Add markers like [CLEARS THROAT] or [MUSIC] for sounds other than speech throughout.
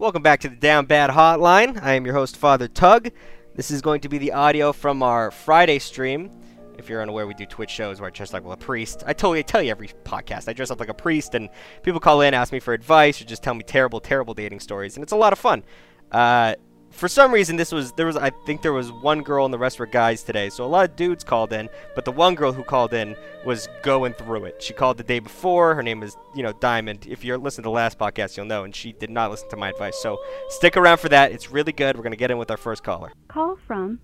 Welcome back to the Down Bad Hotline. I am your host, Father Tugg. This is going to be the audio from our Friday stream. If you're unaware, we do Twitch shows where I dress up like a priest. I totally tell you every podcast. I dress up like a priest, and people call in, ask me for advice, or just tell me terrible, terrible dating stories, and it's a lot of fun. Uh, for some reason this was there was I think there was one girl and the rest were guys today. So a lot of dudes called in, but the one girl who called in was going through it. She called the day before. Her name is, you know, Diamond. If you're listening to the last podcast, you'll know and she did not listen to my advice. So stick around for that. It's really good. We're going to get in with our first caller. Call from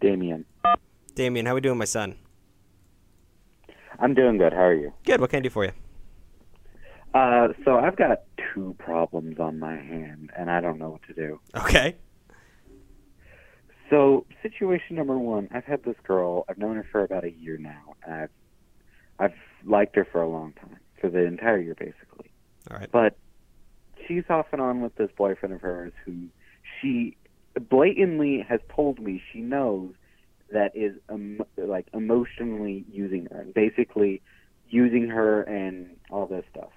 Damien. Damien, how we doing, my son? I'm doing good. How are you? Good. What can I do for you? Uh, so I've got two problems on my hand, and I don't know what to do. Okay. So, situation number one: I've had this girl. I've known her for about a year now, and I've I've liked her for a long time, for the entire year, basically. All right. But she's off and on with this boyfriend of hers, who she blatantly has told me she knows that is um, like emotionally using her, basically using her and all this stuff.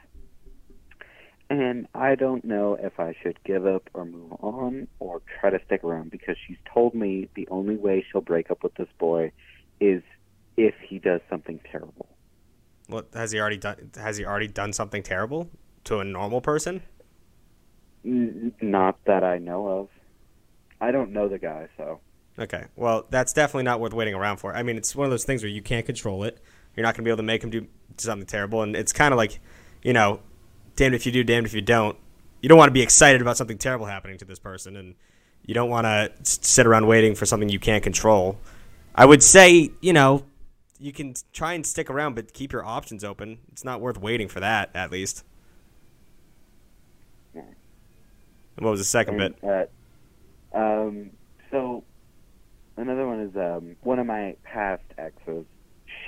And I don't know if I should give up or move on or try to stick around because she's told me the only way she'll break up with this boy is if he does something terrible. What has he already done? Has he already done something terrible to a normal person? N- not that I know of. I don't know the guy, so. Okay. Well, that's definitely not worth waiting around for. I mean, it's one of those things where you can't control it. You're not going to be able to make him do something terrible, and it's kind of like, you know, damned if you do, damned if you don't. You don't want to be excited about something terrible happening to this person, and you don't want to sit around waiting for something you can't control. I would say, you know, you can try and stick around, but keep your options open. It's not worth waiting for that, at least. Yeah. And what was the second bit? Uh, um, so another one is um, one of my past exes.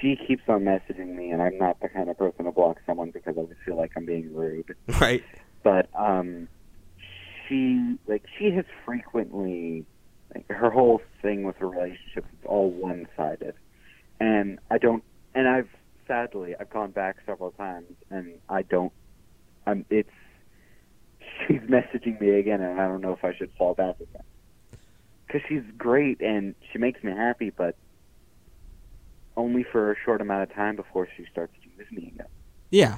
She keeps on messaging me, and I'm not the kind of person to block someone because I would feel like I'm being rude. [LAUGHS] Right. But um, she like she has frequently like her whole thing with her relationships is all one sided, and I don't. And I've sadly I've gone back several times, and I don't. I'm. It's [LAUGHS] she's messaging me again, and I don't know if I should fall back again. Because she's great and she makes me happy, but only for a short amount of time before she starts me again. Yeah.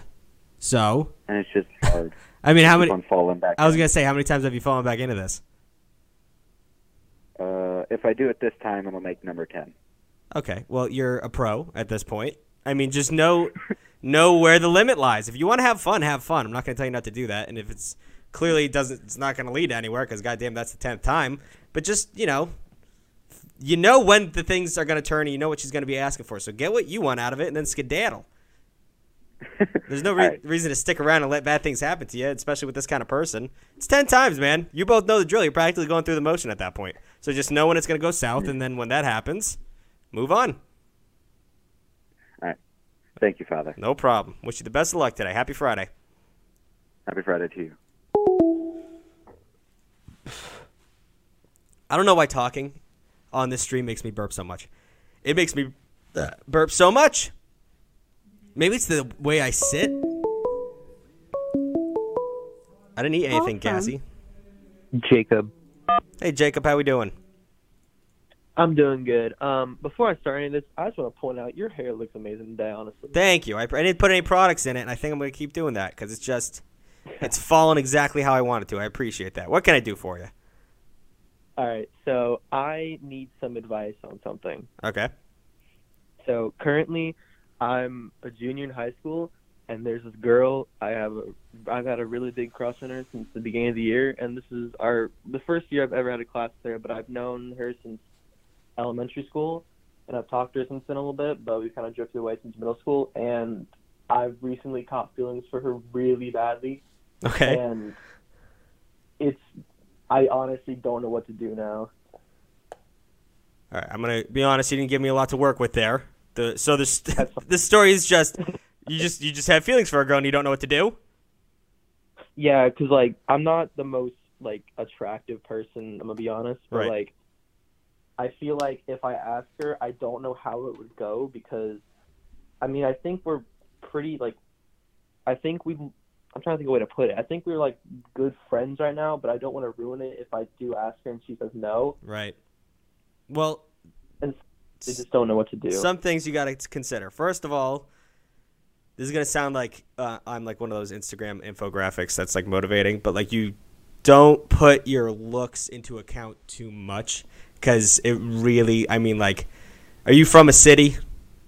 So, And it's just hard. [LAUGHS] I mean, how many? on falling back. I was in. gonna say, how many times have you fallen back into this? Uh, if I do it this time, it'll make number ten. Okay, well, you're a pro at this point. I mean, just know know where the limit lies. If you want to have fun, have fun. I'm not going to tell you not to do that. And if it's clearly doesn't, it's not going to lead anywhere because goddamn, that's the tenth time. But just you know, you know when the things are going to turn, and you know what she's going to be asking for. So get what you want out of it, and then skedaddle. [LAUGHS] There's no re- right. reason to stick around and let bad things happen to you, especially with this kind of person. It's ten times, man. You both know the drill. You're practically going through the motion at that point. So just know when it's going to go south, and then when that happens, move on. All right. Thank you, Father. No problem. Wish you the best of luck today. Happy Friday. Happy Friday to you. I don't know why talking on this stream makes me burp so much. It makes me uh, burp so much. Maybe it's the way I sit. I didn't eat anything, Awesome. Cassie. Jacob. Hey, Jacob, how we doing? I'm doing good. Um, before I start any of this, I just want to point out your hair looks amazing today, honestly. Thank you. I, I didn't put any products in it, and I think I'm going to keep doing that because it's just, it's [LAUGHS] fallen exactly how I want it to. I appreciate that. What can I do for you? All right, so I need some advice on something. Okay. So currently, I'm a junior in high school, and there's this girl I have. A, I've had a really big crush on her since the beginning of the year, and this is our the first year I've ever had a class her. But I've known her since elementary school, and I've talked to her since then a little bit. But we kind of drifted away since middle school, and I've recently caught feelings for her really badly, Okay. and it's. I honestly don't know what to do now. All right, I'm gonna be honest. You didn't give me a lot to work with there. The so this [LAUGHS] the story is just you just you just have feelings for a girl and you don't know what to do. Yeah, because like I'm not the most like attractive person. I'm gonna be honest, but Right. like I feel like if I ask her, I don't know how it would go because I mean I think we're pretty like I think we I'm trying to think of a way to put it. I think we're like good friends right now, but I don't want to ruin it if I do ask her and she says no. Right. Well, and They just don't know what to do. some things you got to consider. First of all, this is gonna sound like uh, I'm like one of those Instagram infographics that's like motivating, but like you don't put your looks into account too much because it really. I mean, like, are you from a city?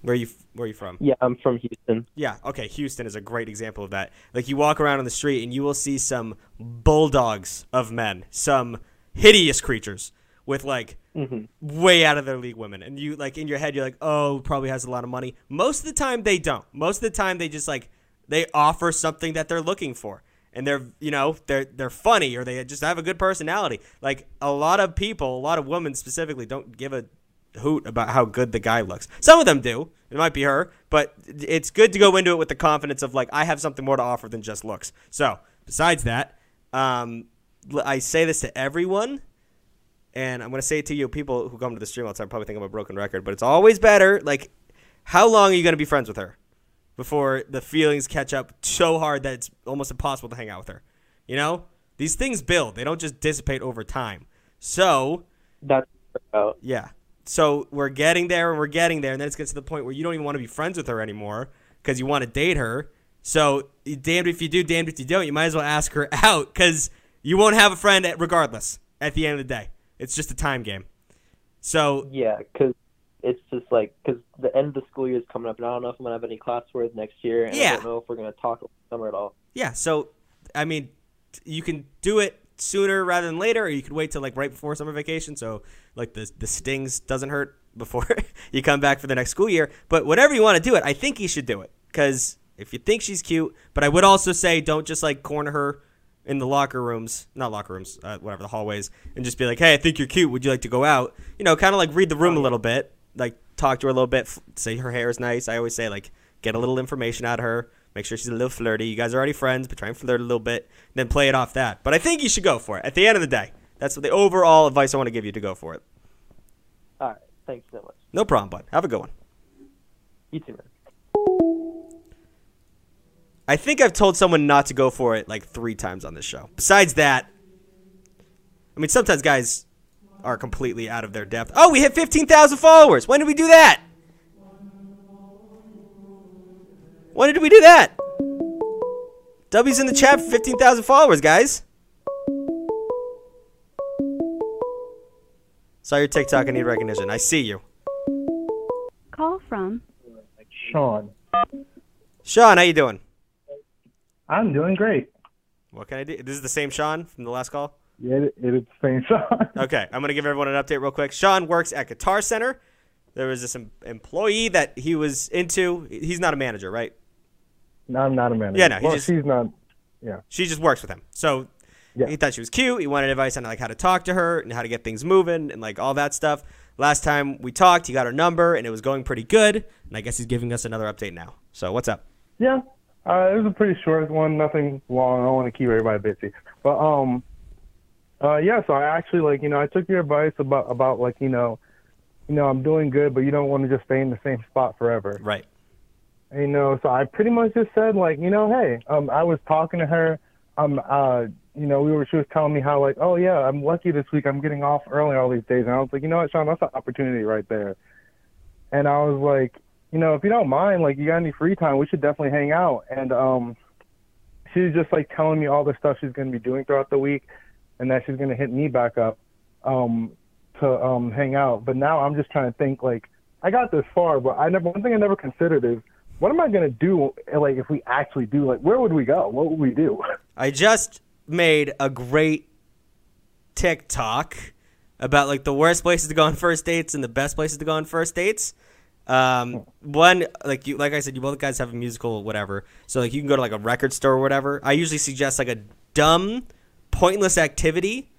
Where you Where are you from? yeah, I'm from Houston. Yeah, okay, Houston is a great example of that. Like you walk around on the street and you will see some bulldogs of men, some hideous creatures with like hmm way out of their league women. And you like in your head you're like, "Oh, probably has a lot of money." Most of the time they don't. Most of the time they just like they offer something that they're looking for. And they're, you know, they're they're funny or they just have a good personality. Like a lot of people, a lot of women specifically don't give a hoot about how good the guy looks. Some of them do. It might be her, but it's good to go into it with the confidence of like I have something more to offer than just looks. So, besides that, um, I say this to everyone, and I'm gonna say it to you, people who come to the stream all the time. Probably think I'm a broken record, but it's always better. Like, how long are you gonna be friends with her before the feelings catch up so hard that it's almost impossible to hang out with her? You know, these things build; they don't just dissipate over time. So, That's about. yeah. So we're getting there and we're getting there, and then it gets to the point where you don't even want to be friends with her anymore because you want to date her. So damned if you do, damned if you don't. You might as well ask her [LAUGHS] out because you won't have a friend at, regardless. At the end of the day, it's just a time game. So Yeah, because it's just like because the end of the school year is coming up, and I don't know if I'm gonna have any classwork next year, and Yeah. I don't know if we're gonna talk summer at all. yeah, so I mean, you can do it sooner rather than later, or you could wait till like right before summer vacation, so like the the stings doesn't hurt before [LAUGHS] you come back for the next school year. But whatever you want to do it, I think you should do it because if you think she's cute, but I would also say don't just like corner her in the locker rooms, not locker rooms, uh, whatever the hallways, and just be like, hey, I think you're cute. Would you like to go out? You know, kind of like read the room a little bit, like talk to her a little bit, f- say her hair is nice. I always say like get a little information out of her. Make sure she's a little flirty. You guys are already friends, but try and flirt a little bit, then play it off that. But I think you should go for it. At the end of the day, that's the overall advice I want to give you to go for it. All right, thanks so much. No problem, bud. Have a good one. You too, man. I think I've told someone not to go for it like three times on this show. Besides that, I mean, sometimes guys are completely out of their depth. Oh, we hit 15,000 followers. When did we do that? When did we do that? W's in the chat for 15,000 followers, guys. Saw your TikTok. I need recognition. I see you. Call from Sean. Sean, how you doing? I'm doing great. What can I do? This is the same Sean from the last call? Yeah, it, it is the same [LAUGHS] Sean. Okay, I'm gonna give everyone an update real quick. Sean works at Guitar Center. There was this em- employee that he was into. He's not a manager, right? No, I'm not a manager. Yeah, no, he well, just- she's not. Yeah, she just works with him. So Yeah. he thought she was cute. He wanted advice on like how to talk to her and how to get things moving and like all that stuff. Last time we talked, he got her number and it was going pretty good. And I guess he's giving us another update now. So what's up? Yeah, uh, it was a pretty short one, nothing long. I don't want to keep everybody busy, but um, uh, yeah. So I actually like you know I took your advice about about like you know, you know I'm doing good, but you don't want to just stay in the same spot forever. Right. You know so i pretty much just said like you know hey um i was talking to her. Um uh you know we were she was telling me how like oh yeah i'm lucky this week. I'm getting off early all these days. And i was like you know what sean that's an opportunity right there. And i was like you know if you don't mind like you got any free time we should definitely hang out. And um she was just like telling me all the stuff she's to be doing throughout the week and that she's to hit me back up um to um hang out. But now i'm just trying to think like i got this far but i never one thing i never considered is what am I gonna do? Like, if we actually do, like, where would we go? What would we do? I just made a great TikTok about like the worst places to go on first dates and the best places to go on first dates. Um, one like you, like I said, you both guys have a musical whatever, so like you can go to like a record store or whatever. I usually suggest like a dumb, pointless activity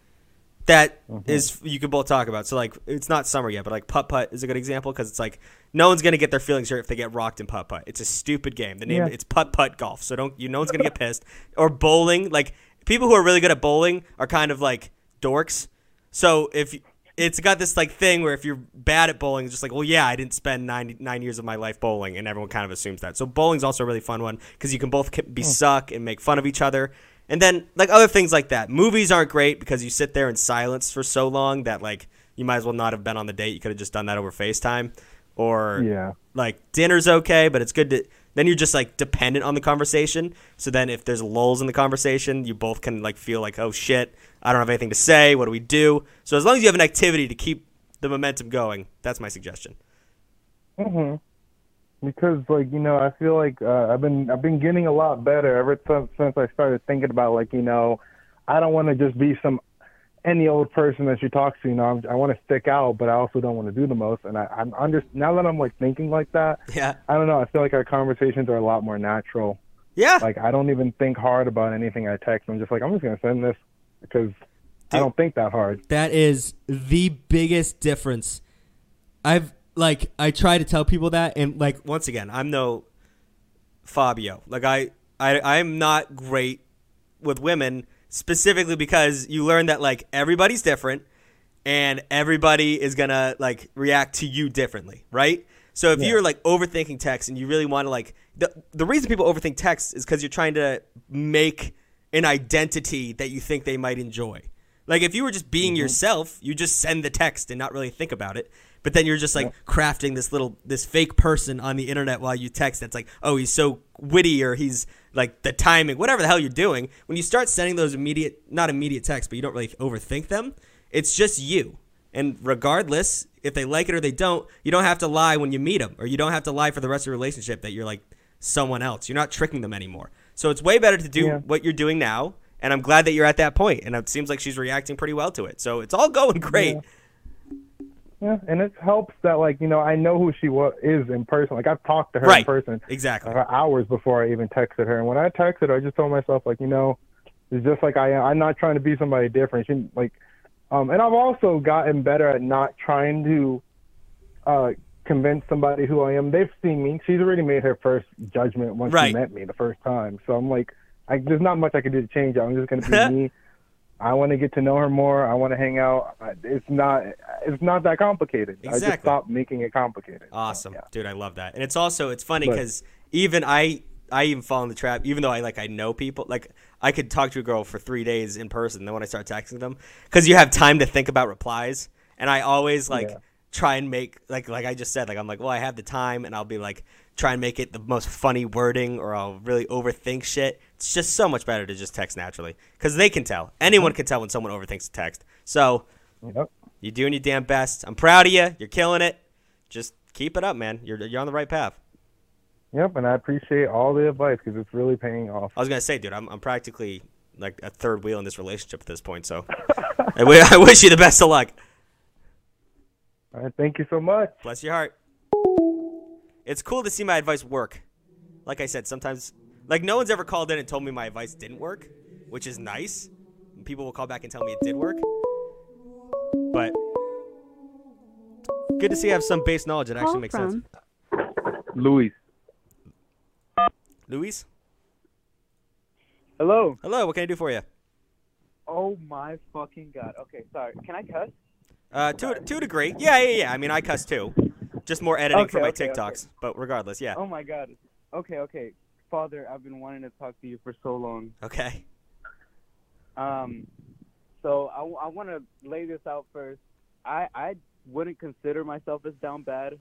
that mm-hmm. is you can both talk about. So like it's not summer yet, but like putt putt is a good example because it's like no one's gonna get their feelings hurt if they get rocked in putt putt. It's a stupid game. The name Yeah. it's putt putt golf, so don't you no one's gonna get pissed. Or bowling, like people who are really good at bowling are kind of like dorks. So if it's got this like thing where if you're bad at bowling, it's just like, well, yeah, I didn't spend nine nine years of my life bowling, and everyone kind of assumes that. So bowling's also a really fun one because you can both be hmm. suck and make fun of each other. And then like other things like that. Movies aren't great because you sit there in silence for so long that like you might as well not have been on the date. You could have just done that over FaceTime. Or Yeah. like dinner's okay, but it's good to then you're just like dependent on the conversation. So then if there's lulls in the conversation, you both can like feel like, oh shit, I don't have anything to say. What do we do? So as long as you have an activity to keep the momentum going, that's my suggestion. hmm Because like you know, I feel like uh, I've been I've been getting a lot better ever since since I started thinking about like you know, I don't want to just be some any old person that she talks to. You know, I'm, I want to stick out, but I also don't want to do the most. And I, I'm under now that I'm like thinking like that. Yeah. I don't know. I feel like our conversations are a lot more natural. Yeah. Like I don't even think hard about anything I text. I'm just like I'm just gonna send this because I don't think that hard. That is the biggest difference. I've like I try to tell people that and like Once again, I'm no Fabio. Like I, I I'm not great with women specifically because you learn that like everybody's different and everybody is gonna like react to you differently, right? So if Yeah. you're like overthinking text and you really want to like the the reason people overthink text is because you're trying to make an identity that you think they might enjoy. Like if you were just being mm-hmm. yourself, you just send the text and not really think about it. But then you're just like crafting this little this fake person on the internet while you text. That's like, oh, he's so witty or he's like the timing, whatever the hell you're doing. When you start sending those immediate, not immediate texts, but you don't really overthink them, it's just you. And regardless if they like it or they don't, you don't have to lie when you meet them, or you don't have to lie for the rest of the relationship that you're like someone else. You're not tricking them anymore. So it's way better to do Yeah. what you're doing now. And I'm glad that you're at that point, and it seems like she's reacting pretty well to it. So it's all going [LAUGHS] great. Yeah. Yeah, and it helps that like you know I know who she wa- is in person. Like I've talked to her in person Exactly. for hours before I even texted her. And when I texted her, I just told myself like you know, it's just like I am. I'm not trying to be somebody different. She like, um, and I've also gotten better at not trying to, uh, convince somebody who I am. They've seen me. She's already made her first judgment once Right. she met me the first time. So I'm like, I, there's not much I can do to change it. I'm just gonna be [LAUGHS] me. I want to get to know her more. I want to hang out. It's not. It's not that complicated. I just Exactly. stopped making it complicated. So, Awesome, yeah. dude. I love that. And it's also it's funny because even I I even fall in the trap. Even though I like I know people, like I could talk to a girl for three days in person. Then when I start texting them, because you have time to think about replies, and I always like Yeah. Try and make like like I just said like I'm like well I have the time, and I'll be like try and make it the most funny wording, or I'll really overthink shit. It's just so much better to just text naturally because they can tell. Anyone can tell when someone overthinks a text. So Yep. you're doing your damn best. I'm proud of you. You're killing it. Just keep it up, man. You're you're on the right path. Yep, and I appreciate all the advice because it's really paying off. I was gonna say, dude, I'm I'm practically like a third wheel in this relationship at this point. So [LAUGHS] I, wi- I wish you the best of luck. All right, thank you so much. Bless your heart. It's cool to see my advice work. Like I said, sometimes like no one's ever called in and told me my advice didn't work, which is nice. People will call back and tell me it did work. But good to see I have some base knowledge that actually Call makes sense. from Louis. Luis, Hello. hello. What can I do for you? Oh my fucking god. Okay, sorry. Can I cuss? Uh, to to a degree, yeah, yeah, yeah. I mean, I cuss too, just more editing for my okay, okay. TikToks. But regardless, yeah. Oh my god. Okay, okay. Father, I've been wanting to talk to you for so long. Okay. Um, so I, I want to lay this out first. I I wouldn't consider myself as down bad,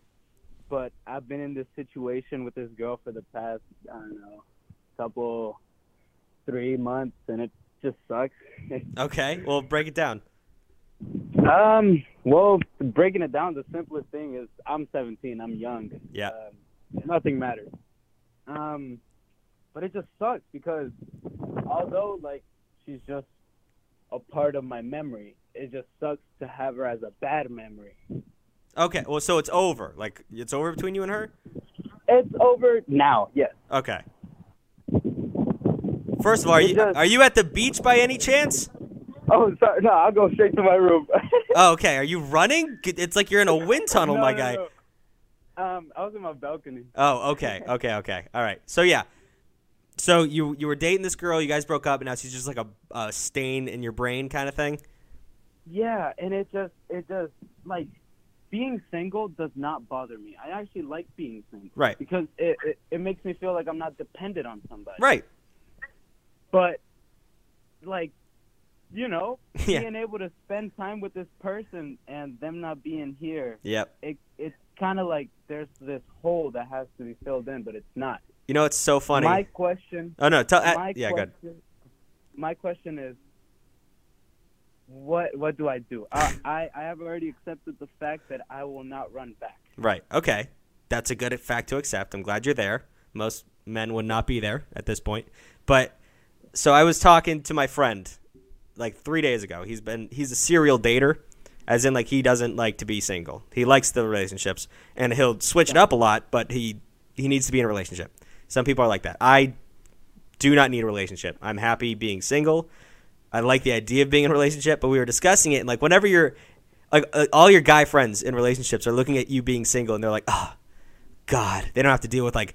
but I've been in this situation with this girl for the past I don't know, couple, three months, and it just sucks. [LAUGHS] Okay. Well, break it down. Um, well, breaking it down, the simplest thing is I'm 17. I'm young. Yeah. Um, nothing matters. Um, but it just sucks because although like she's just a part of my memory, it just sucks to have her as a bad memory. Okay. Well, so it's over. Like it's over between you and her. It's over now. Yes. Okay. First of all, are you just- are you at the beach by any chance? [LAUGHS] Oh, sorry. No, I'll go straight to my room. [LAUGHS] Oh, okay. Are you running? It's like you're in a [LAUGHS] wind tunnel, No, my no, guy. no. Um, I was in my balcony. Oh, okay, okay, okay. All right. So yeah. So you you were dating this girl. You guys broke up, and now she's just like a, a stain in your brain kind of thing. yeah, and it just it just like being single does not bother me. I actually like being single Right. because it, it it makes me feel like I'm not dependent on somebody. Right. But like you know, [LAUGHS] Yeah. being able to spend time with this person and them not being here, Yep. it it's kind of like there's this hole that has to be filled in, but it's not. You know it's so funny. My question oh no, tell uh, my yeah, good. question, My question is, what what do I do? I, I I have already accepted the fact that I will not run back. Right. Okay. That's a good fact to accept. I'm glad you're there. Most men would not be there at this point. But so I was talking to my friend like 3 days ago. He's been he's a serial dater as in like he doesn't like to be single. He likes the relationships and he'll switch it up a lot, but he he needs to be in a relationship. Some people are like that. I do not need a relationship. I'm happy being single. I like the idea of being in a relationship, but we were discussing it and like whenever you're like uh, all your guy friends in relationships are looking at you being single and they're like, "Oh, god, they don't have to deal with like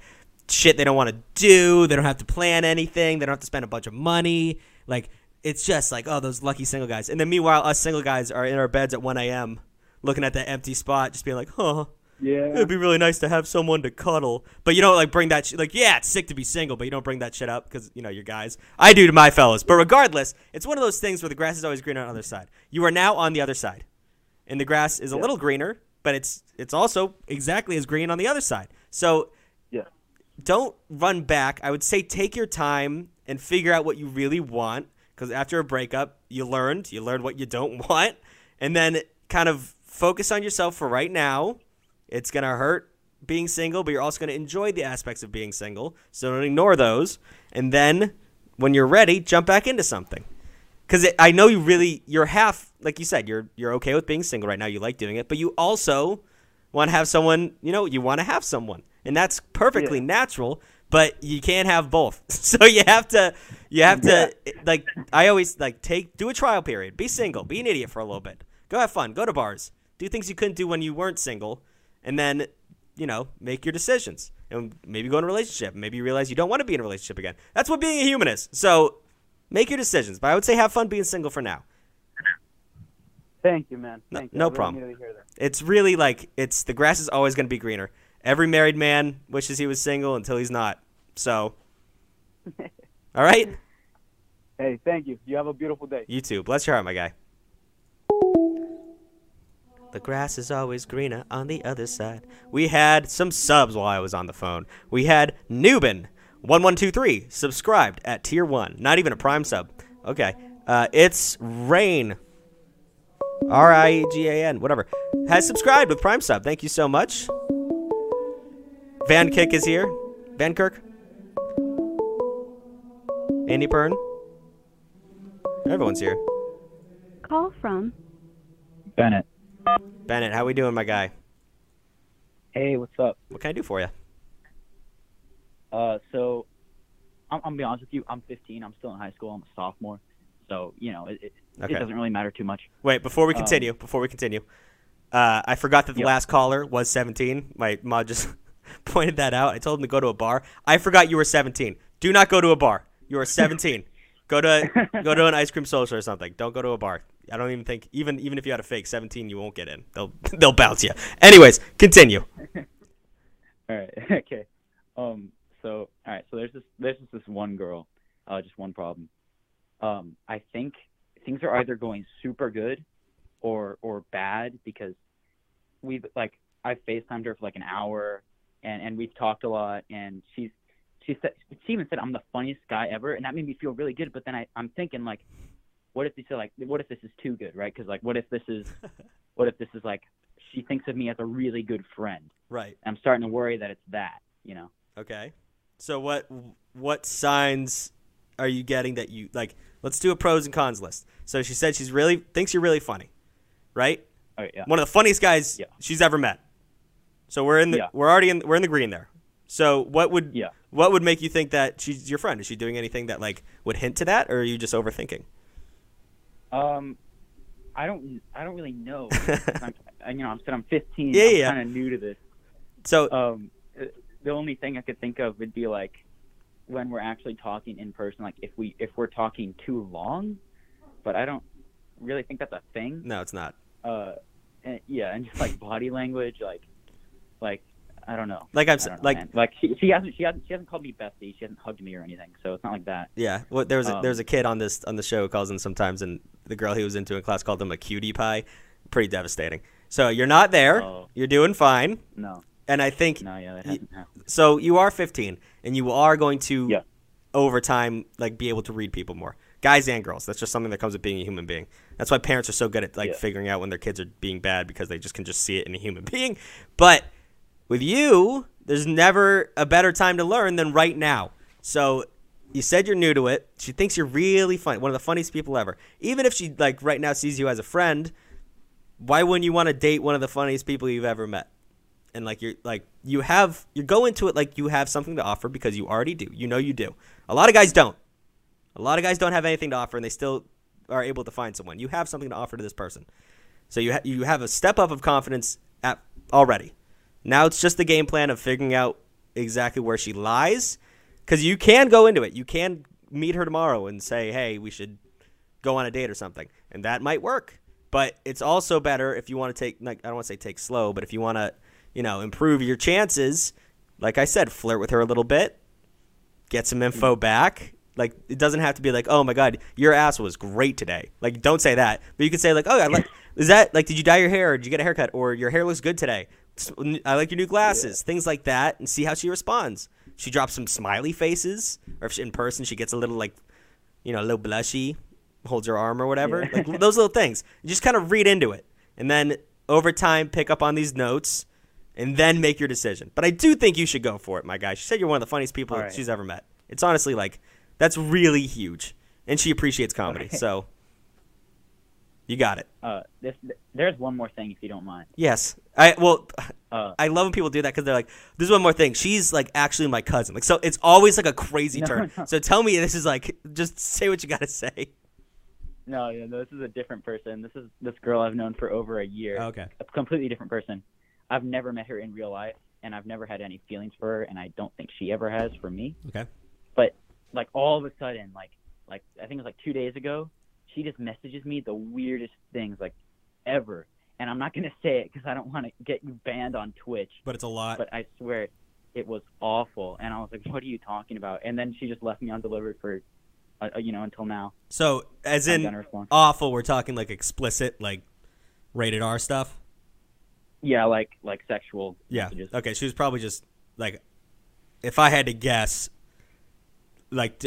shit they don't want to do. They don't have to plan anything. They don't have to spend a bunch of money. Like it's just like, oh, those lucky single guys." And then meanwhile, us single guys are in our beds at 1 a.m. looking at that empty spot just being like, "Oh, Yeah. It'd be really nice to have someone to cuddle, but you don't like bring that. Sh- like, yeah, it's sick to be single, but you don't bring that shit up because you know you're guys. I do to my fellows, but regardless, it's one of those things where the grass is always greener on the other side. You are now on the other side, and the grass is a little greener, but it's it's also exactly as green on the other side. So, Yeah. don't run back. I would say take your time and figure out what you really want. Because after a breakup, you learned, you learned what you don't [LAUGHS] want, and then kind of focus on yourself for right now. It's gonna hurt being single, but you're also gonna enjoy the aspects of being single. So don't ignore those. And then when you're ready, jump back into something. Because I know you really, you're half, like you said, you're you're okay with being single right now. You like doing it, but you also want to have someone. You know, you want to have someone, and that's perfectly Yeah. natural. But you can't have both. [LAUGHS] So you have to, you have to, like I always like take do a trial period. Be single. Be an idiot for a little bit. Go have fun. Go to bars. Do things you couldn't do when you weren't single, and then you know make your decisions. And maybe go in a relationship. Maybe you realize you don't want to be in a relationship again. That's what being a human is. So make your decisions. But I would say have fun being single for now. Thank you, man. No- you. no really problem. needed to hear that. It's really like it's the grass is always going to be greener. Every married man wishes he was single until he's not. So, [LAUGHS] all right, Hey, thank you. You have a beautiful day. you too. Bless your heart, my guy. The grass is always greener on the other side. We had some subs while I was on the phone. We had Newbin one one two three subscribed at tier one. Not even a prime sub. Okay, uh, it's Rain. R I E G A N, whatever, has subscribed with Prime Sub. Thank you so much. Van Kick is here. Van Kirk. Andy Byrne. Everyone's here. Call from Bennett. Bennett, how we doing, my guy? Hey, what's up? What can I do for you? Uh, so I'm, I'm gonna be honest with you. I'm 15. I'm still in high school. I'm a sophomore. So you know, it, it, Okay. it doesn't really matter too much. Wait, before we Um, continue, before we continue, uh, I forgot that the Yeah. last caller was 17. My mom just [LAUGHS] [LAUGHS] pointed that out. I told him to go to a bar. I forgot you were 17. Do not go to a bar. You are 17. go to go to an ice cream social or something. Don't go to a bar. I don't even think even even if you had a fake 17, you won't get in. They'll [LAUGHS] they'll bounce you. Anyways, continue. [LAUGHS] All right. okay. Um. So all right. So there's this there's just this one girl. Uh, just one problem. Um. I think things are either going super good, or or bad because we've like I FaceTimed her for like an hour, and and we've talked a lot, and she's she said she even said I'm the funniest guy ever, and that made me feel really good. But then I I'm thinking like, what if this is like what if this is too good, right? Because like what if this is [LAUGHS] what if this is like she thinks of me as a really good friend. Right. I'm starting to worry that it's that, you know. Okay. So what what signs are you getting that you like? Let's do a pros and cons list. So she said she's really thinks you're really funny, right? Oh yeah. One of the funniest guys Yeah. she's ever met. So we're in the Yeah. we're already in we're in the green there. So what would Yeah. what would make you think that she's your friend? Is she doing anything that like would hint to that, or are you just overthinking? Um, I don't I don't really know. [LAUGHS] I'm, you know, I'm said I'm 15. Yeah, I'm yeah. kind of new to this. So Um, the only thing I could think of would be like when we're actually talking in person, like if we if we're talking too long, but I don't really think that's a thing. No, it's not. Uh, and, yeah, and just like body language, like, like I don't know. Like I'm know, like man. like she, she hasn't she hasn't she hasn't called me bestie. She hasn't hugged me or anything. So it's not like that. Yeah, well, there was a, Um, there was a kid on this on the show who calls him sometimes, and the girl he was into in class called him a cutie pie. Pretty devastating. So you're not there. Oh. You're doing fine, No, and I think no, yeah, that hasn't happened. so. You are 15, and you are going to Yeah. over time like be able to read people more, guys and girls. That's just something that comes with being a human being. That's why parents are so good at like Yeah. figuring out when their kids are being bad because they just can just see it in a human [LAUGHS] being. But with you, there's never a better time to learn than right now. So you said you're new to it. She thinks you're really funny, one of the funniest people ever. Even if she like right now sees you as a friend, why wouldn't you want to date one of the funniest people you've ever met? And like you're like you have you go into it like you have something to offer because you already do. You know you do. A lot of guys don't. A lot of guys don't have anything to offer and they still are able to find someone. You have something to offer to this person. So you ha- you have a step up of confidence at already. Now it's just the game plan of figuring out exactly where she lies cuz you can go into it. You can meet her tomorrow and say, "Hey, we should go on a date or something." And that might work. But it's also better if you want to take like I don't want to say take slow, but if you want to, you know, improve your chances, like I said, flirt with her a little bit, get some info mm. back. Like it doesn't have to be like, "Oh my god, your ass was great today." Like don't say that. But you can say like, "Oh, I like [CLEARS THROAT] is that like did you dye your hair or did you get a haircut or your hair looks good today?" I like your new glasses. Things like that and see how she responds. She drops some smiley faces or if she, in person she gets a little like you know, a little blushy, holds her arm or whatever. Like those little things. You just kind of read into it. And then over time pick up on these notes and then make your decision. But I do think you should go for it, my guy. She said you're one of the funniest people right. she's ever met. It's honestly like that's really huge. And she appreciates comedy. Okay. So you got it. Uh, this there's one more thing if you don't mind. Yes. I well Uh, I love when people do that because they're like, "There's one more thing. She's like actually my cousin." Like, so it's always like a crazy [LAUGHS] No, turn. no. So tell me, this is like, just say what you gotta say. no, yeah, no, this is a different person. This is this girl I've known for over a year. Okay. a completely different person. I've never met her in real life, and I've never had any feelings for her, and I don't think she ever has for me. Okay. But like all of a sudden, like like I think it was like two days ago, she just messages me the weirdest things like ever, and I'm not gonna [LAUGHS] say it because I don't want to get you banned on Twitch. But it's a lot. But I swear, it was awful, and I was like, "What are you talking about?" And then she just left me undelivered for, uh, uh, you know, until now. so, as I'm in awful, we're talking like explicit, like rated R stuff. Yeah, like like sexual Yeah. messages. Okay. She was probably just like, if I had to guess, like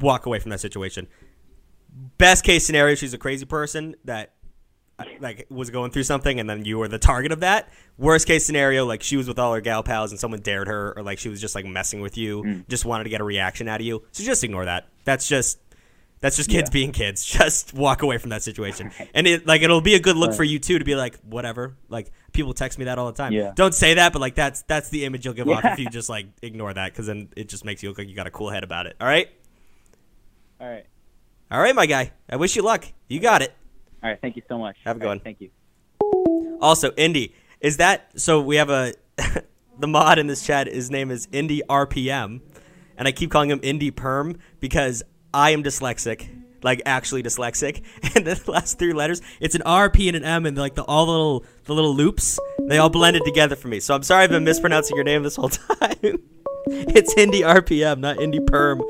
walk away from that situation. Best case scenario, she's a crazy person that uh, like was going through something, and then you were the target of that. Worst case scenario, like she was with all her gal pals, and someone dared her, or like she was just like messing with you, just wanted to get a reaction out of you. So just ignore that. That's just. That's just kids Yeah. being kids. [LAUGHS] Just walk away from that situation, and it like it'll be a good look for you too to be like whatever. Like people text me that all the time. Yeah. Don't say that, but like that's that's the image you'll give off if [LAUGHS] you just like ignore that, because then it just makes you look like you got a cool head about it. All right, All right, all right, my guy. I wish you luck. You got it. all right. Thank you so much. Have a good one. Thank you. Also, Indy, is that so? We have a [LAUGHS] the mod in this chat. His name is Indy RPM, and I keep calling him Indy Perm because I am dyslexic, like actually dyslexic. [LAUGHS] And the last three letters, it's an R, P, and an M, and like the all the little the little loops, they all blended together for me. So I'm sorry I've been mispronouncing your name this whole [LAUGHS] time. it's Indy RPM, not Indy Perm.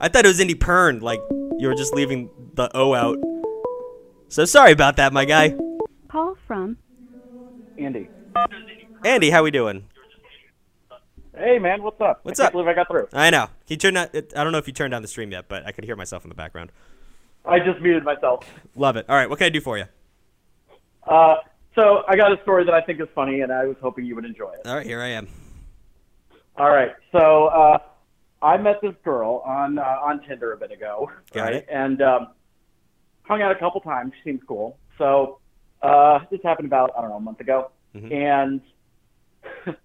I thought it was Indy Pern, like you were just leaving the O out. So sorry about that, my guy. Call from Andy. Andy, how we doing? Hey man, what's up? What's I can't up? believe I got through. I know. Can you turn that? I don't know if you turned down the stream yet, but I could hear myself in the background. I just muted myself. Love it. All right, what can I do for you? Uh, so I got a story that I think is funny, and I was hoping you would enjoy it. All right, here I am. All right, so uh, I met this girl on uh, on Tinder a bit ago, Got right? it. And um, hung out a couple times. She seemed cool. So uh, this happened about I don't know a month ago, Mhm. and [LAUGHS]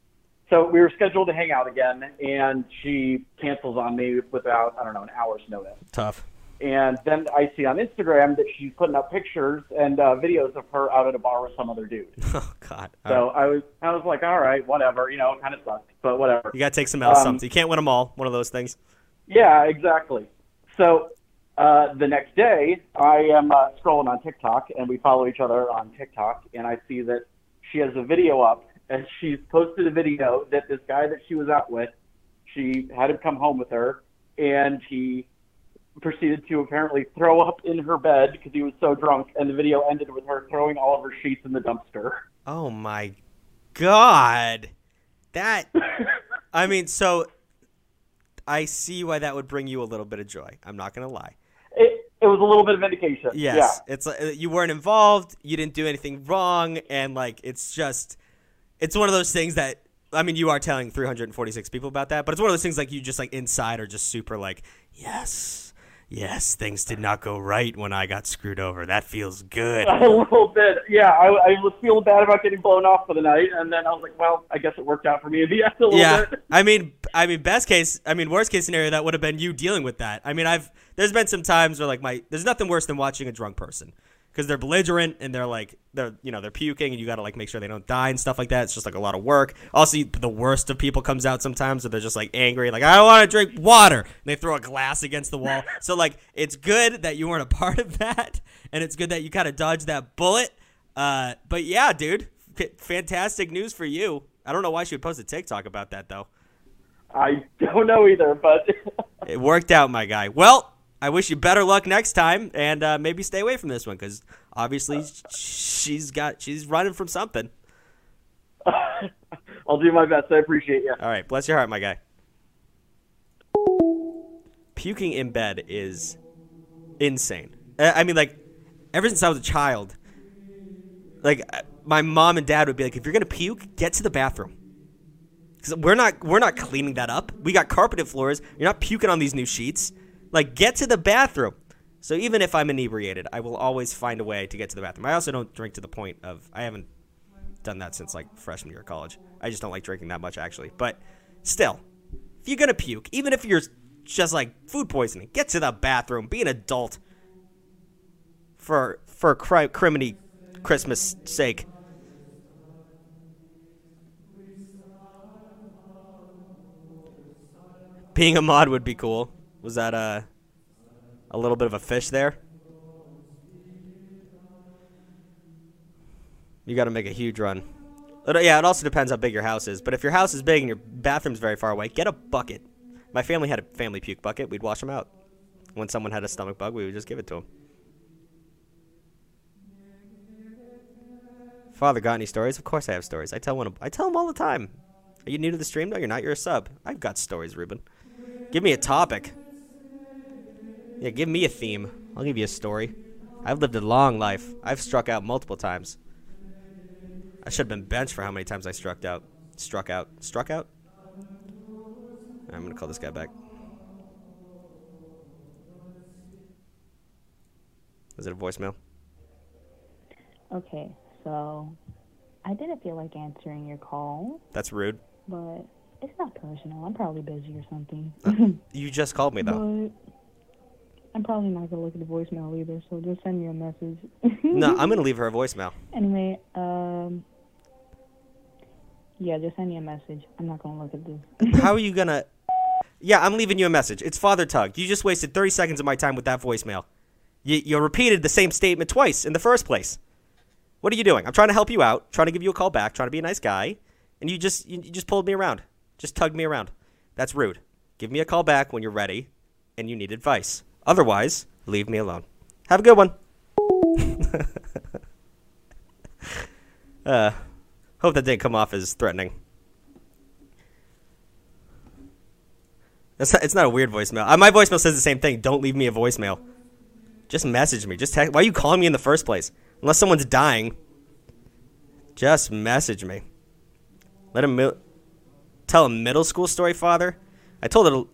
so we were scheduled to hang out again, and she cancels on me without I don't know an hour's notice. Tough. And then I see on Instagram that she's putting up pictures and uh, videos of her out at a bar with some other dude. [LAUGHS] Oh God. All So right. I was, I was like, all right, whatever, you know, it kind of sucks, but whatever. You gotta take some L um, something. You can't win them all. One of those things. Yeah, exactly. So uh, the next day, I am uh, scrolling on TikTok, and we follow each other on TikTok, and I see that she has a video up, and she's posted a video that this guy that she was out with, she had him come home with her, and he proceeded to apparently throw up in her bed because he was so drunk, and the video ended with her throwing all of her sheets in the dumpster. Oh my god. That [LAUGHS] I mean, so I see why that would bring you a little bit of joy. I'm not going to lie. It, it was a little bit of vindication. Yes. It's like you weren't involved, you didn't do anything wrong and like it's just it's one of those things that I mean, you are telling 346 people about that, but it's one of those things like you just like inside are just super like, yes. Yes, things did not go right when I got screwed over. That feels good. [LAUGHS] A little bit. Yeah, I, I was feeling bad about getting blown off for the night, and then I was like, well, I guess it worked out for me in the end a little yeah. bit. [LAUGHS] I mean, I mean, best case, I mean, worst case scenario, that would have been you dealing with that. I mean, I've there's been some times where like my there's nothing worse than watching a drunk person because they're belligerent and they're like they're you know they're puking and you got to like make sure they don't die and stuff like that. It's just like a lot of work. Also, the worst of people comes out sometimes so they're just like angry, like I want to drink water. And they throw a glass against the wall. so like it's good that you weren't a [LAUGHS] part of that, and it's good that you kind of dodged that bullet. Uh, but yeah, dude, f- fantastic news for you. I don't know why she would post a TikTok about that though. I don't know either, but [LAUGHS] It worked out, my guy. Well, I wish you better luck next time, and uh, maybe stay away from this one because obviously she's got she's running from something. [LAUGHS] I'll do my best. I appreciate you. All right, bless your heart, my guy. Puking in bed is insane. Uh, I mean, like, ever since I was a child, like uh, my mom and dad would be like, "If you're gonna puke, get to the bathroom." Because we're not we're not cleaning that up. We got carpeted floors. You're not puking on these new sheets. Like, get to the bathroom. So even if I'm inebriated, I will always find a way to get to the bathroom. I also don't drink to the point of I haven't done that since like freshman year of college. I just don't like drinking that much actually. But still, if you're gonna puke, even if you're just like food poisoning, get to the bathroom. Be an adult. For for cri- criminy Christmas sake. Being a mod would be cool. Was that a a little bit of a fish there? You got to make a huge run. It- yeah, it also depends how big your house is. But if your house is big and your bathroom's very far away, get a bucket. My family had a family puke bucket. We'd wash them out. When someone had a stomach bug, we would just give it to them. Father, got any stories? Of course I have stories. I tell one. I tell them all the time. Are you new to the stream? No, you're not. You're a sub. I've got stories, Ruben. Give me a topic. Yeah, give me a theme. I'll give you a story. I've lived a long life. I've struck out multiple times. I should have been benched for how many times I struck out. Struck out. Struck out? I'm gonna call this guy back. Is it a voicemail? Okay, so I didn't feel like answering your call, That's rude. but it's not personal. I'm probably busy or something. Uh, [LAUGHS] you just called me though. but I'm probably not gonna look at the voicemail either, so just send me a message. no, [LAUGHS] I'm gonna leave her a voicemail. Anyway, um, yeah, just send me a message. I'm not gonna look at this. [LAUGHS] How are you gonna? Yeah, I'm leaving you a message. It's Father Tugg. You just wasted 30 seconds of my time with that voicemail. You, you repeated the same statement twice in the first place. What are you doing? I'm trying to help you out, trying to give you a call back, trying to be a nice guy, and you just you, you just pulled me around, just tugged me around. That's rude. Give me a call back when you're ready, and you need advice. Otherwise, leave me alone. Have a good one. [LAUGHS] uh, hope that didn't come off as threatening. That's not, it's not a weird voicemail. Uh, my voicemail says the same thing. Don't leave me a voicemail. Just message me. Just text. Why are you calling me in the first place? Unless someone's dying. Just message me. Let him mil- tell a middle school story, father. I told it.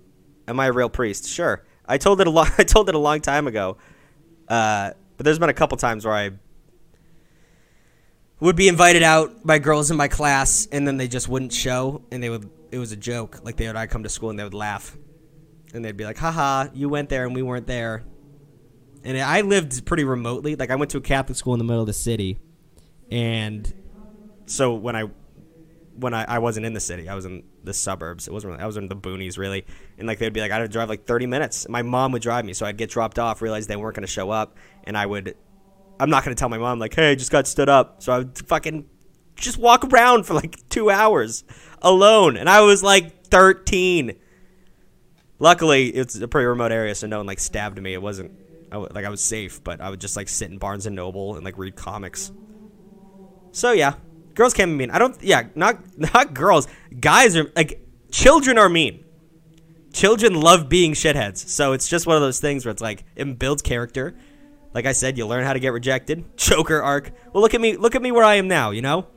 Am I a real priest? Sure. I told it a long. [LAUGHS] I told it a long time ago. Uh, but there's been a couple times where I would be invited out by girls in my class, and then they just wouldn't show, and they would. It was a joke. Like they would, I come to school and they would laugh, and they'd be like, "Haha, you went there and we weren't there." And I lived pretty remotely. Like I went to a Catholic school in the middle of the city, and so when I when I, I wasn't in the city. I was in the suburbs. It wasn't really, I was in the boonies really. And like they'd be like I'd drive like 30 minutes. My mom would drive me, so I'd get dropped off, realize they weren't going to show up, and I would I'm not going to tell my mom like, "Hey, I just got stood up." So I would fucking just walk around for like 2 hours alone, and I was like 13. Luckily, it's a pretty remote area, so no one like stabbed me. It wasn't like I was safe, but I would just like sit in Barnes and Noble and like read comics. So yeah, girls can be mean. I don't. Yeah, not not girls. Guys are like children are mean. Children love being shitheads. So it's just one of those things where it's like it builds character. Like I said, you learn how to get rejected. Joker arc. Well, look at me. Look at me where I am now. You know.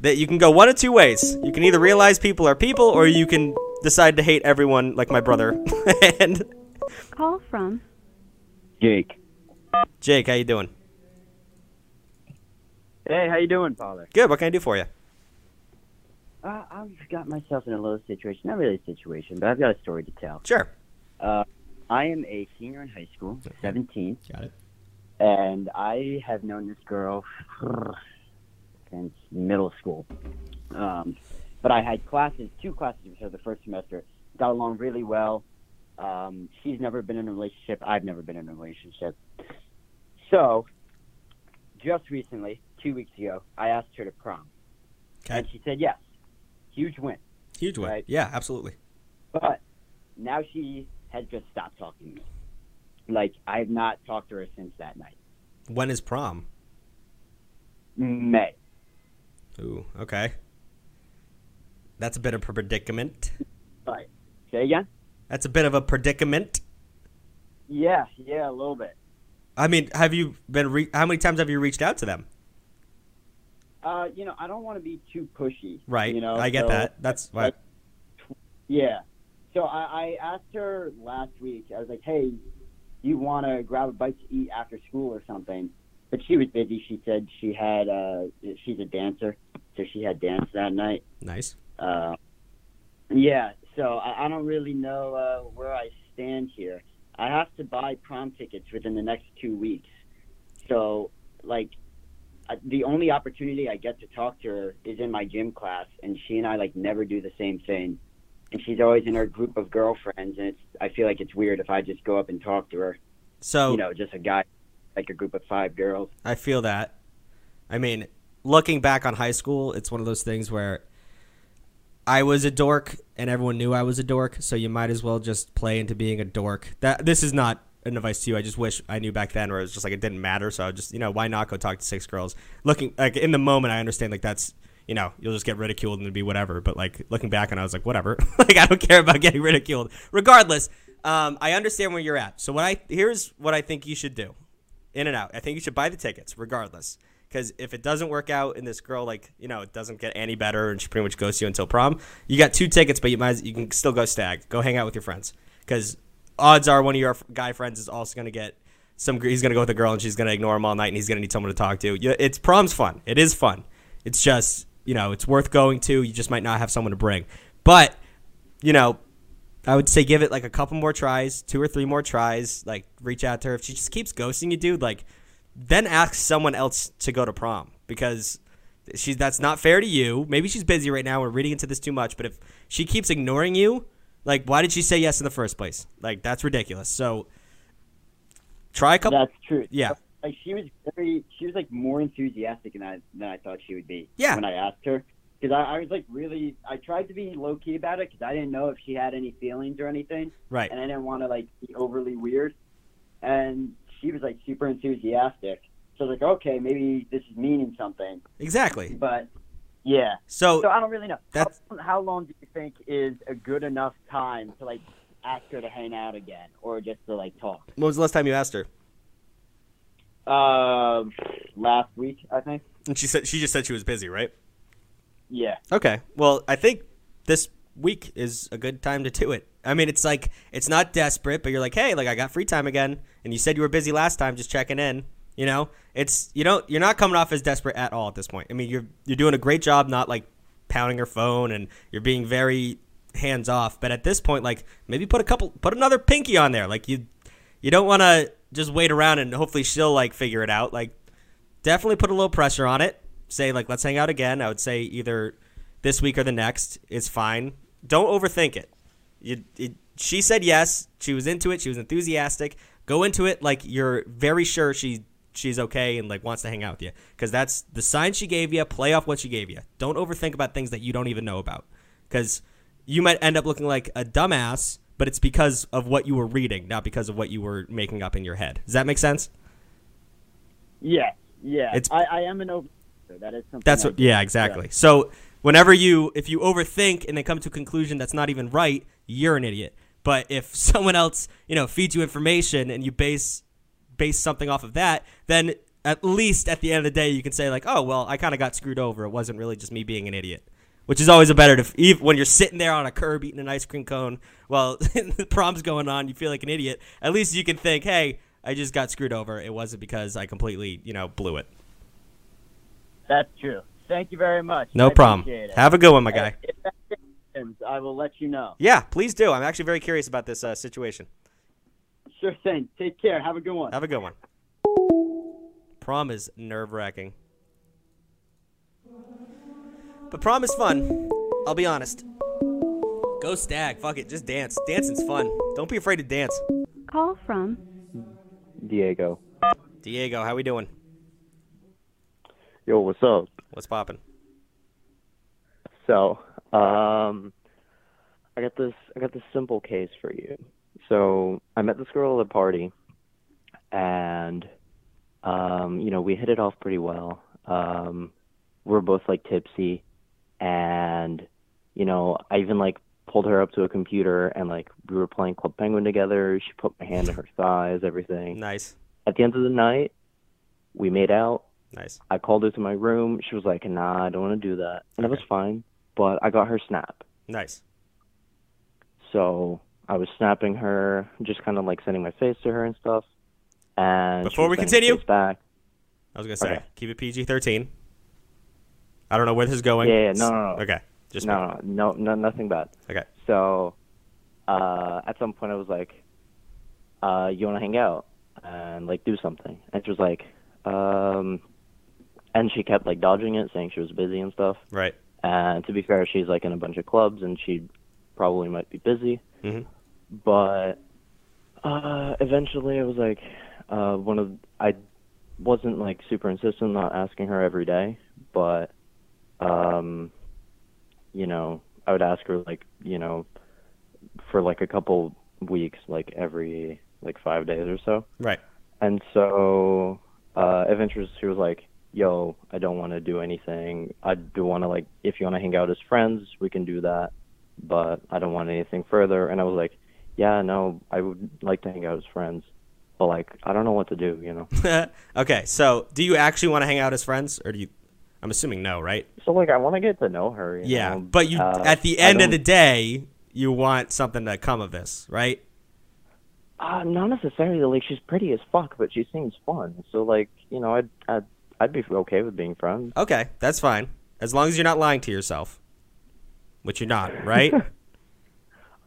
That you can go one of two ways. You can either realize people are people, or you can decide to hate everyone like my brother. [LAUGHS] and Call from Jake. Jake, how you doing? Hey, how you doing, Father? Good. What can I do for you? Uh, I've got myself in a little situation. Not really a situation, but I've got a story to tell. Sure. Uh, I am a senior in high school, 17. Got it. And I have known this girl [SIGHS] since middle school. Um, but I had classes, two classes with her the first semester. Got along really well. Um, she's never been in a relationship. I've never been in a relationship. So, just recently, two weeks ago, I asked her to prom. Okay. And she said yes. Huge win. Huge win. Right. Yeah, absolutely. But now she has just stopped talking to me. Like, I have not talked to her since that night. When is prom? May. Ooh, okay. That's a bit of a predicament. Right. Say again? That's a bit of a predicament. Yeah, yeah, a little bit. I mean, have you been? Re- how many times have you reached out to them? Uh, you know, I don't want to be too pushy. Right. You know, I get so- that. That's why. like, Yeah. So I, I asked her last week. I was like, "Hey, you want to grab a bite to eat after school or something?" But she was busy. She said she had. Uh, she's a dancer, so she had dance that night. Nice. Uh, yeah. So I, I don't really know uh, where I stand here. I have to buy prom tickets within the next two weeks. So like, the only opportunity I get to talk to her is in my gym class, and she and I like never do the same thing. And she's always in her group of girlfriends, and it's I feel like it's weird if I just go up and talk to her. So you know, just a guy, like a group of five girls. I feel that. I mean, looking back on high school, it's one of those things where I was a dork and everyone knew I was a dork, so you might as well just play into being a dork. That this is not an advice to you. I just wish I knew back then where it was just like it didn't matter, so I just, you know, why not go talk to six girls? Looking like in the moment I understand like that's you know, you'll just get ridiculed and it'd be whatever. But like looking back and I was like, whatever. [LAUGHS] like I don't care about getting ridiculed. Regardless, um, I understand where you're at. So what I here's what I think you should do. In and out. I think you should buy the tickets, regardless. Because if it doesn't work out and this girl, like, you know, it doesn't get any better and she pretty much goes to you until prom, you got two tickets, but you might you can still go stag. Go hang out with your friends. Because odds are one of your guy friends is also going to get some, he's going to go with a girl and she's going to ignore him all night and he's going to need someone to talk to. It's prom's fun. It is fun. It's just, you know, it's worth going to. You just might not have someone to bring. But, you know, I would say give it like a couple more tries, two or three more tries. Like reach out to her. If she just keeps ghosting you, dude, like then ask someone else to go to prom because she's that's not fair to you. Maybe she's busy right now. We're reading into this too much, but if she keeps ignoring you, like why did she say yes in the first place? Like that's ridiculous. So try a couple. That's true. Yeah. Like she was very, she was like more enthusiastic than I than I thought she would be. Yeah. When I asked her, because I, I was like really, I tried to be low key about it because I didn't know if she had any feelings or anything. Right. And I didn't want to like be overly weird. And she was like super enthusiastic. So I was like, okay, maybe this is meaning something. Exactly. But yeah. So so I don't really know. that's- how, how long do you think is a good enough time to like ask her to hang out again, or just to like talk? When was the last time you asked her? Uh, last week, I think. And she said she just said she was busy, right? Yeah. Okay. Well, I think this week is a good time to do it. I mean, it's like it's not desperate, but you're like, hey, like I got free time again, and you said you were busy last time, just checking in. You know, it's you don't you're not coming off as desperate at all at this point. I mean, you're you're doing a great job, not like pounding your phone, and you're being very hands off. But at this point, like maybe put a couple, put another pinky on there. Like you, you don't want to just wait around and hopefully she'll like figure it out. Like definitely put a little pressure on it. say like let's hang out again. I would say either this week or the next is fine. Don't overthink it. You, it she said yes. She was into it. She was enthusiastic. Go into it like you're very sure she she's okay and like wants to hang out with you because that's the sign she gave you. Play off what she gave you. Don't overthink about things that you don't even know about because you might end up looking like a dumbass, but it's because of what you were reading, not because of what you were making up in your head. Does that make sense? Yeah, yeah. It's- I, I am an overthinker. That is something. That's what. Yeah, exactly. So whenever you, if you overthink and then come to a conclusion that's not even right, you're an idiot. But if [LAUGHS] someone else, you know, feeds you information and you base base something off of that, then at least at the end of the day, you can say like, oh well, I kind of got screwed over. It wasn't really just me being an idiot. Which is always a better to even when you're sitting there on a curb eating an ice cream cone while [LAUGHS] the prom's going on, you feel like an idiot. At least you can think, hey, I just got screwed over. It wasn't because I completely, you know, blew it. That's true. Thank you very much. No I problem. Have a good one, my guy. If that happens, I will let you know. Yeah, please do. I'm actually very curious about this uh, situation. Sure thing. Take care. Have a good one. Have a good one. Prom is nerve wracking. But prom is fun. I'll be honest. Go stag. Fuck it. Just dance. Dancing's fun. Don't be afraid to dance. Call from Diego. Diego, how we doing? Yo, what's up? What's popping? So, um, I got this. I got this simple case for you. So, I met this girl at a party, and um, you know, we hit it off pretty well. Um, we're both like tipsy, and you know, I even like pulled her up to a computer and like we were playing Club Penguin together. She put my hand in her thighs, everything. Nice. At the end of the night, we made out. Nice. I called her to my room. She was like, "Nah, I don't want to do that," and it was fine. But I got her snap, Nice. so I was snapping her, just kind of like sending my face to her and stuff. And Before we continue, back. I was gonna say Okay. keep it PG thirteen. I don't know where this is going. Yeah, yeah, no, no, no. Okay, just no, no, no, nothing bad. Okay. So, uh, at some point, I was like, uh, "You want to hang out and like do something?" And she was like, um, and she kept like dodging it, saying she was busy and stuff. Right. And to be fair, she's like in a bunch of clubs, and she probably might be busy. Mhm. But uh, eventually, I was like, uh, one of I wasn't like super insistent not asking her every day, but um, you know, I would ask her like, you know, for like a couple weeks, like every like five days or so. Right. And so uh, eventually she was like, "Yo, I don't want to do anything. I do want to like, if you want to hang out as friends, we can do that, but I don't want anything further." And I was like, "Yeah, no, I would like to hang out as friends, but like, I don't know what to do, you know." [LAUGHS] okay, so do you actually want to hang out as friends, or do you? I'm assuming no, right? So like, I want to get to know her. You Yeah, know? but you Uh, at the end of the day, you want something to come of this, right? Uh, not necessarily. Like she's pretty as fuck, but she seems fun. So like, you know, I'd I'd I'd be okay with being friends. Okay, that's fine. As long as you're not lying to yourself, which you're not, right? [LAUGHS]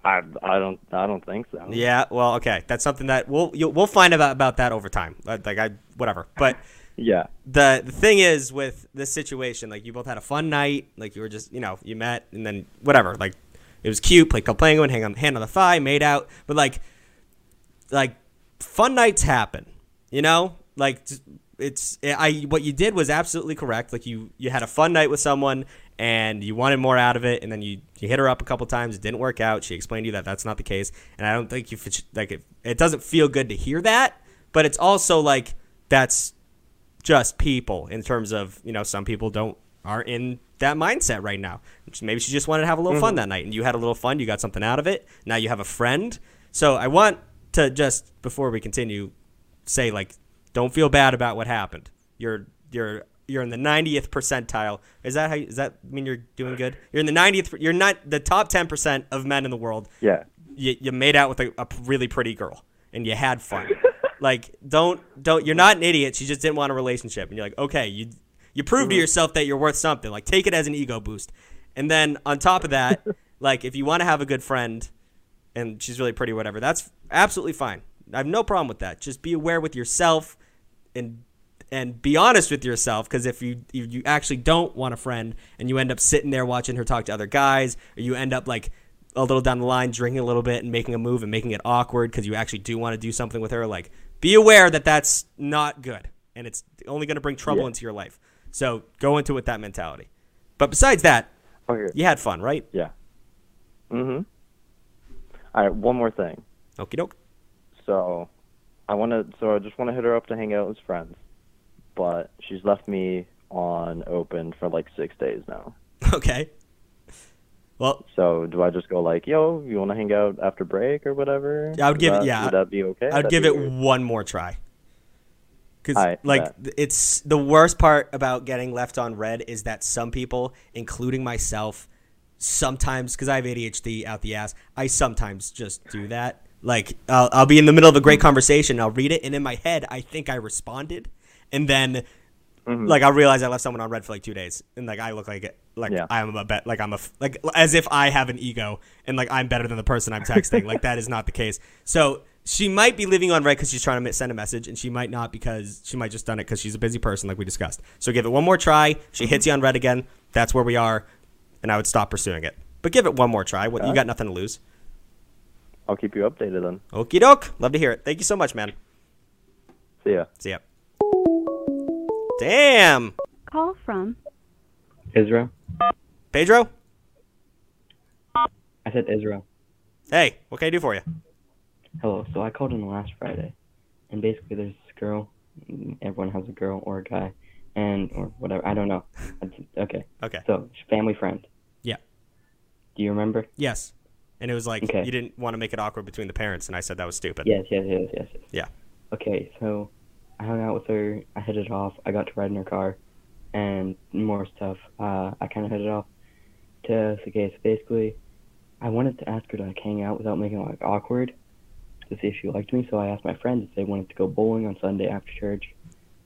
I I don't I don't think so. yeah. Well, okay, that's something that we'll you'll, we'll find about about that over time. Like like I whatever, but. [LAUGHS] Yeah. the the thing is with this situation, like you both had a fun night, like you were just you know you met and then whatever, like it was cute, played Club Penguin, hang on hand on the thigh, made out, but like like fun nights happen, you know, like it's I what you did was absolutely correct. Like you you had a fun night with someone and you wanted more out of it, and then you you hit her up a couple times, it didn't work out. She explained to you that that's not the case, and I don't think you like it. It doesn't feel good to hear that, but it's also like that's just people in terms of you know some people don't are in that mindset right now. Maybe she just wanted to have a little fun Mhm. that night, and you had a little fun. You got something out of it. Now you have a friend. So I want to just before we continue say like don't feel bad about what happened. You're you're you're in the 90th percentile. Is that how? You, does that mean you're doing good? You're in the 90th. You're not the top 10 percent of men in the world. Yeah. You, you made out with a, a really pretty girl and you had fun. [LAUGHS] like don't don't. You're not an idiot. She just didn't want a relationship, and you're like, okay, you you proved to Mhm. yourself that you're worth something. Like take it as an ego boost. And then on top of that, [LAUGHS] like if you want to have a good friend, and she's really pretty, whatever, that's absolutely fine. I have no problem with that. Just be aware with yourself and and be honest with yourself because if you, you you actually don't want a friend and you end up sitting there watching her talk to other guys or you end up like a little down the line drinking a little bit and making a move and making it awkward because you actually do want to do something with her like be aware that that's not good and it's only going to bring trouble Yeah. into your life so go into it with that mentality but besides that Okay. you had fun right Yeah. mm-hmm All right, one more thing. okie doke So, I want to. So I just want to hit her up to hang out as friends, but she's left me on open for like six days now. [LAUGHS] okay well So do I just go like, "Yo, you want to hang out after break or whatever?" I would give that- it yeah Would that be okay? I'd That'd give it weird. one more try because like th- it's the worst part about getting left on read is that some people including myself sometimes because i have adhd out the ass i sometimes just do that like I'll, I'll be in the middle of a great conversation i'll read it and in my head i think i responded and then mm-hmm. like i'll realize i left someone on read for like two days. And like i look like it, like Yeah. i'm a bet like i'm a like as if i have an ego and like i'm better than the person i'm texting. Like that is not the case. So she might be living on read because she's trying to send a message and she might not because she might just done it because she's a busy person like we discussed. So give it one more try. She hits you on read again. That's where we are. And i would stop pursuing it. But give it one more try. What you got nothing to lose? I'll keep you updated then. okie doke. Love to hear it. Thank you so much man. See ya. see ya damn Call from Israel. pedro I said Israel. hey what can i do for you Hello. So I called in last Friday, and basically there's this girl. Everyone has a girl or a guy, and or whatever. I don't know. [LAUGHS] Okay. Okay. So family friend. Yeah. Do you remember? Yes. And it was like Okay. you didn't want to make it awkward between the parents, and I said that was stupid. Yes. Yes. Yes. Yes. yes. Yeah. Okay. So I hung out with her. I hit it off. I got to ride in her car, and more stuff. Uh, I kind of hit it off. To okay. So basically, I wanted to ask her to like hang out without making it like awkward. to see if she liked me. So I asked my friends if they wanted to go bowling on Sunday after church.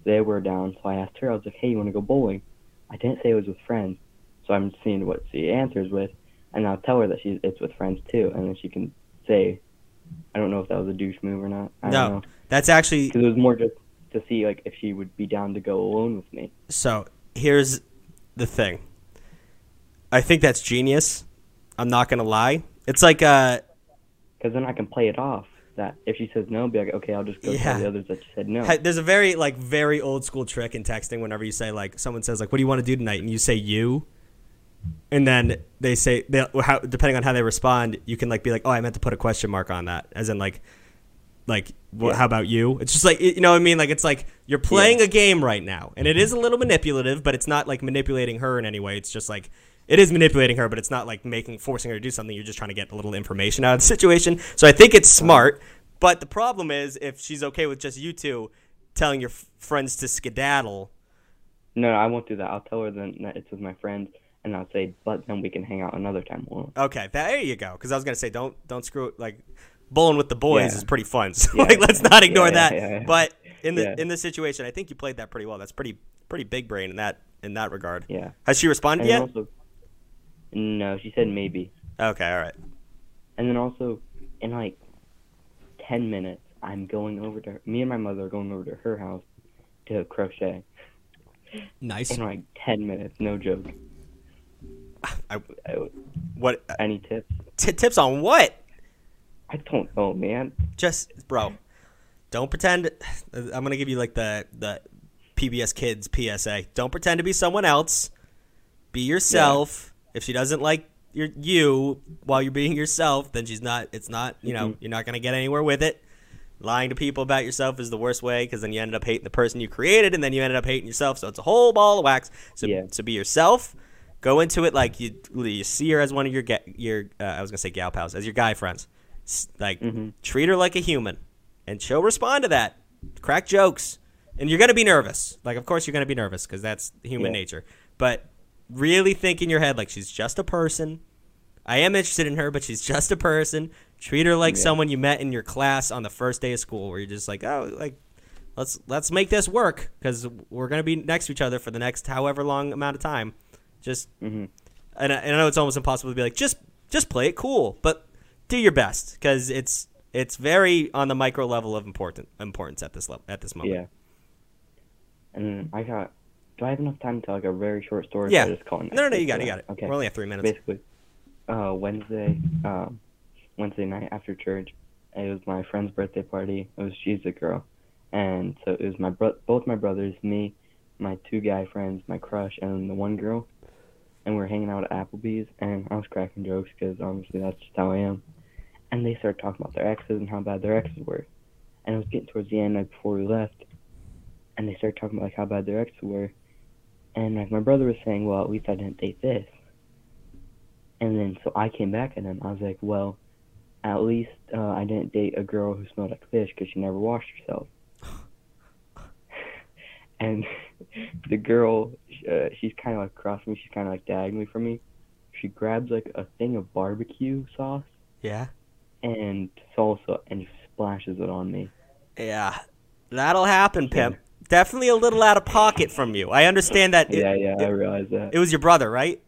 They were down, so I asked her. I was like, "Hey, you want to go bowling?" I didn't say it was with friends, so I'm seeing what she answers with, and I'll tell her that she's it's with friends too, and then she can say, "I don't know if that was a douche move or not." I No, don't know. that's actually because it was more just to see like if she would be down to go alone with me. So here's the thing. I think that's genius. I'm not gonna lie. It's like uh, because then I can play it off. That if she says no, be like, okay, I'll just go Yeah. tell the others that she said no. There's a very like very old school trick in texting. Whenever you say like someone says like, "What do you want to do tonight?" and you say you, and then they say they how depending on how they respond, you can like be like, "Oh, I meant to put a question mark on that," as in like, like, what, Yeah. how about you? It's just like you know what I mean. Like it's like you're playing a game right now, and it mm-hmm. is a little manipulative, but it's not like manipulating her in any way. It's just like. It is manipulating her, but it's not like making forcing her to do something. You're just trying to get a little information out of the situation. So I think it's smart. But the problem is if she's okay with just you two telling your f- friends to skedaddle. No, I won't do that. I'll tell her then that it's with my friends, and I'll say, but then we can hang out another time. Well, Okay, there you go. Because I was gonna say don't don't screw it. Like bowling with the boys Yeah. is pretty fun. [LAUGHS] So Yeah, like let's not ignore that. But in the in this situation, I think you played that pretty well. That's pretty pretty big brain in that in that regard. Yeah. Has she responded And yet? Also, no, she said maybe. Okay, all right. And then also, in like ten minutes, I'm going over to her. Me and my mother are going over to her house to crochet. Nice. In like ten minutes, no joke. I, what? Any tips? T- tips on what? I don't know, man. Just bro, don't pretend. I'm gonna give you like the the PBS Kids PSA. Don't pretend to be someone else. Be yourself. If she doesn't like your you while you're being yourself, then she's not. It's not. You know, Mhm. you're not gonna get anywhere with it. Lying to people about yourself is the worst way because then you ended up hating the person you created, and then you ended up hating yourself. So it's a whole ball of wax. So Yeah. so be yourself. Go into it like you you see her as one of your ga- your uh, I was gonna say gal pals as your guy friends. Like Mm-hmm. treat her like a human, and she'll respond to that. Crack jokes, and you're gonna be nervous. Like of course you're gonna be nervous because that's human Yeah. nature. But really think in your head like she's just a person. I am interested in her, but she's just a person. Treat her like Yeah. someone you met in your class on the first day of school, where you're just like, oh, like let's let's make this work because we're gonna be next to each other for the next however long amount of time. Just Mm-hmm. and I, and I know it's almost impossible to be like just just play it cool, but do your best because it's it's very on the micro level of important importance at this level at this moment. Yeah. and I got. Do I have enough time to tell like a very short story? Yeah. Just call it No, no, no, you got it, you got it. Okay. We're only at three minutes. Basically, uh, Wednesday, um, Wednesday night after church, it was my friend's birthday party. It was she's a girl, and so it was my bro- both my brothers, me, my two guy friends, my crush, and the one girl, and we were hanging out at Applebee's, and I was cracking jokes because obviously that's just how I am, and they started talking about their exes and how bad their exes were, and it was getting towards the end, like before we left, and they started talking about like how bad their exes were, and like my brother was saying, well, at least I didn't date this. And then so I came back at him. I was like, well, at least uh, I didn't date a girl who smelled like fish because she never washed herself. [LAUGHS] and [LAUGHS] the girl, uh, she's kind of like across me. She's kind of like diagonally from me. She grabs like a thing of barbecue sauce Yeah. And salsa and splashes it on me. Yeah. That'll happen, Pimp. Definitely a little out of pocket from you. I understand that. it- Yeah, yeah, I it- realize that. It was your brother, right?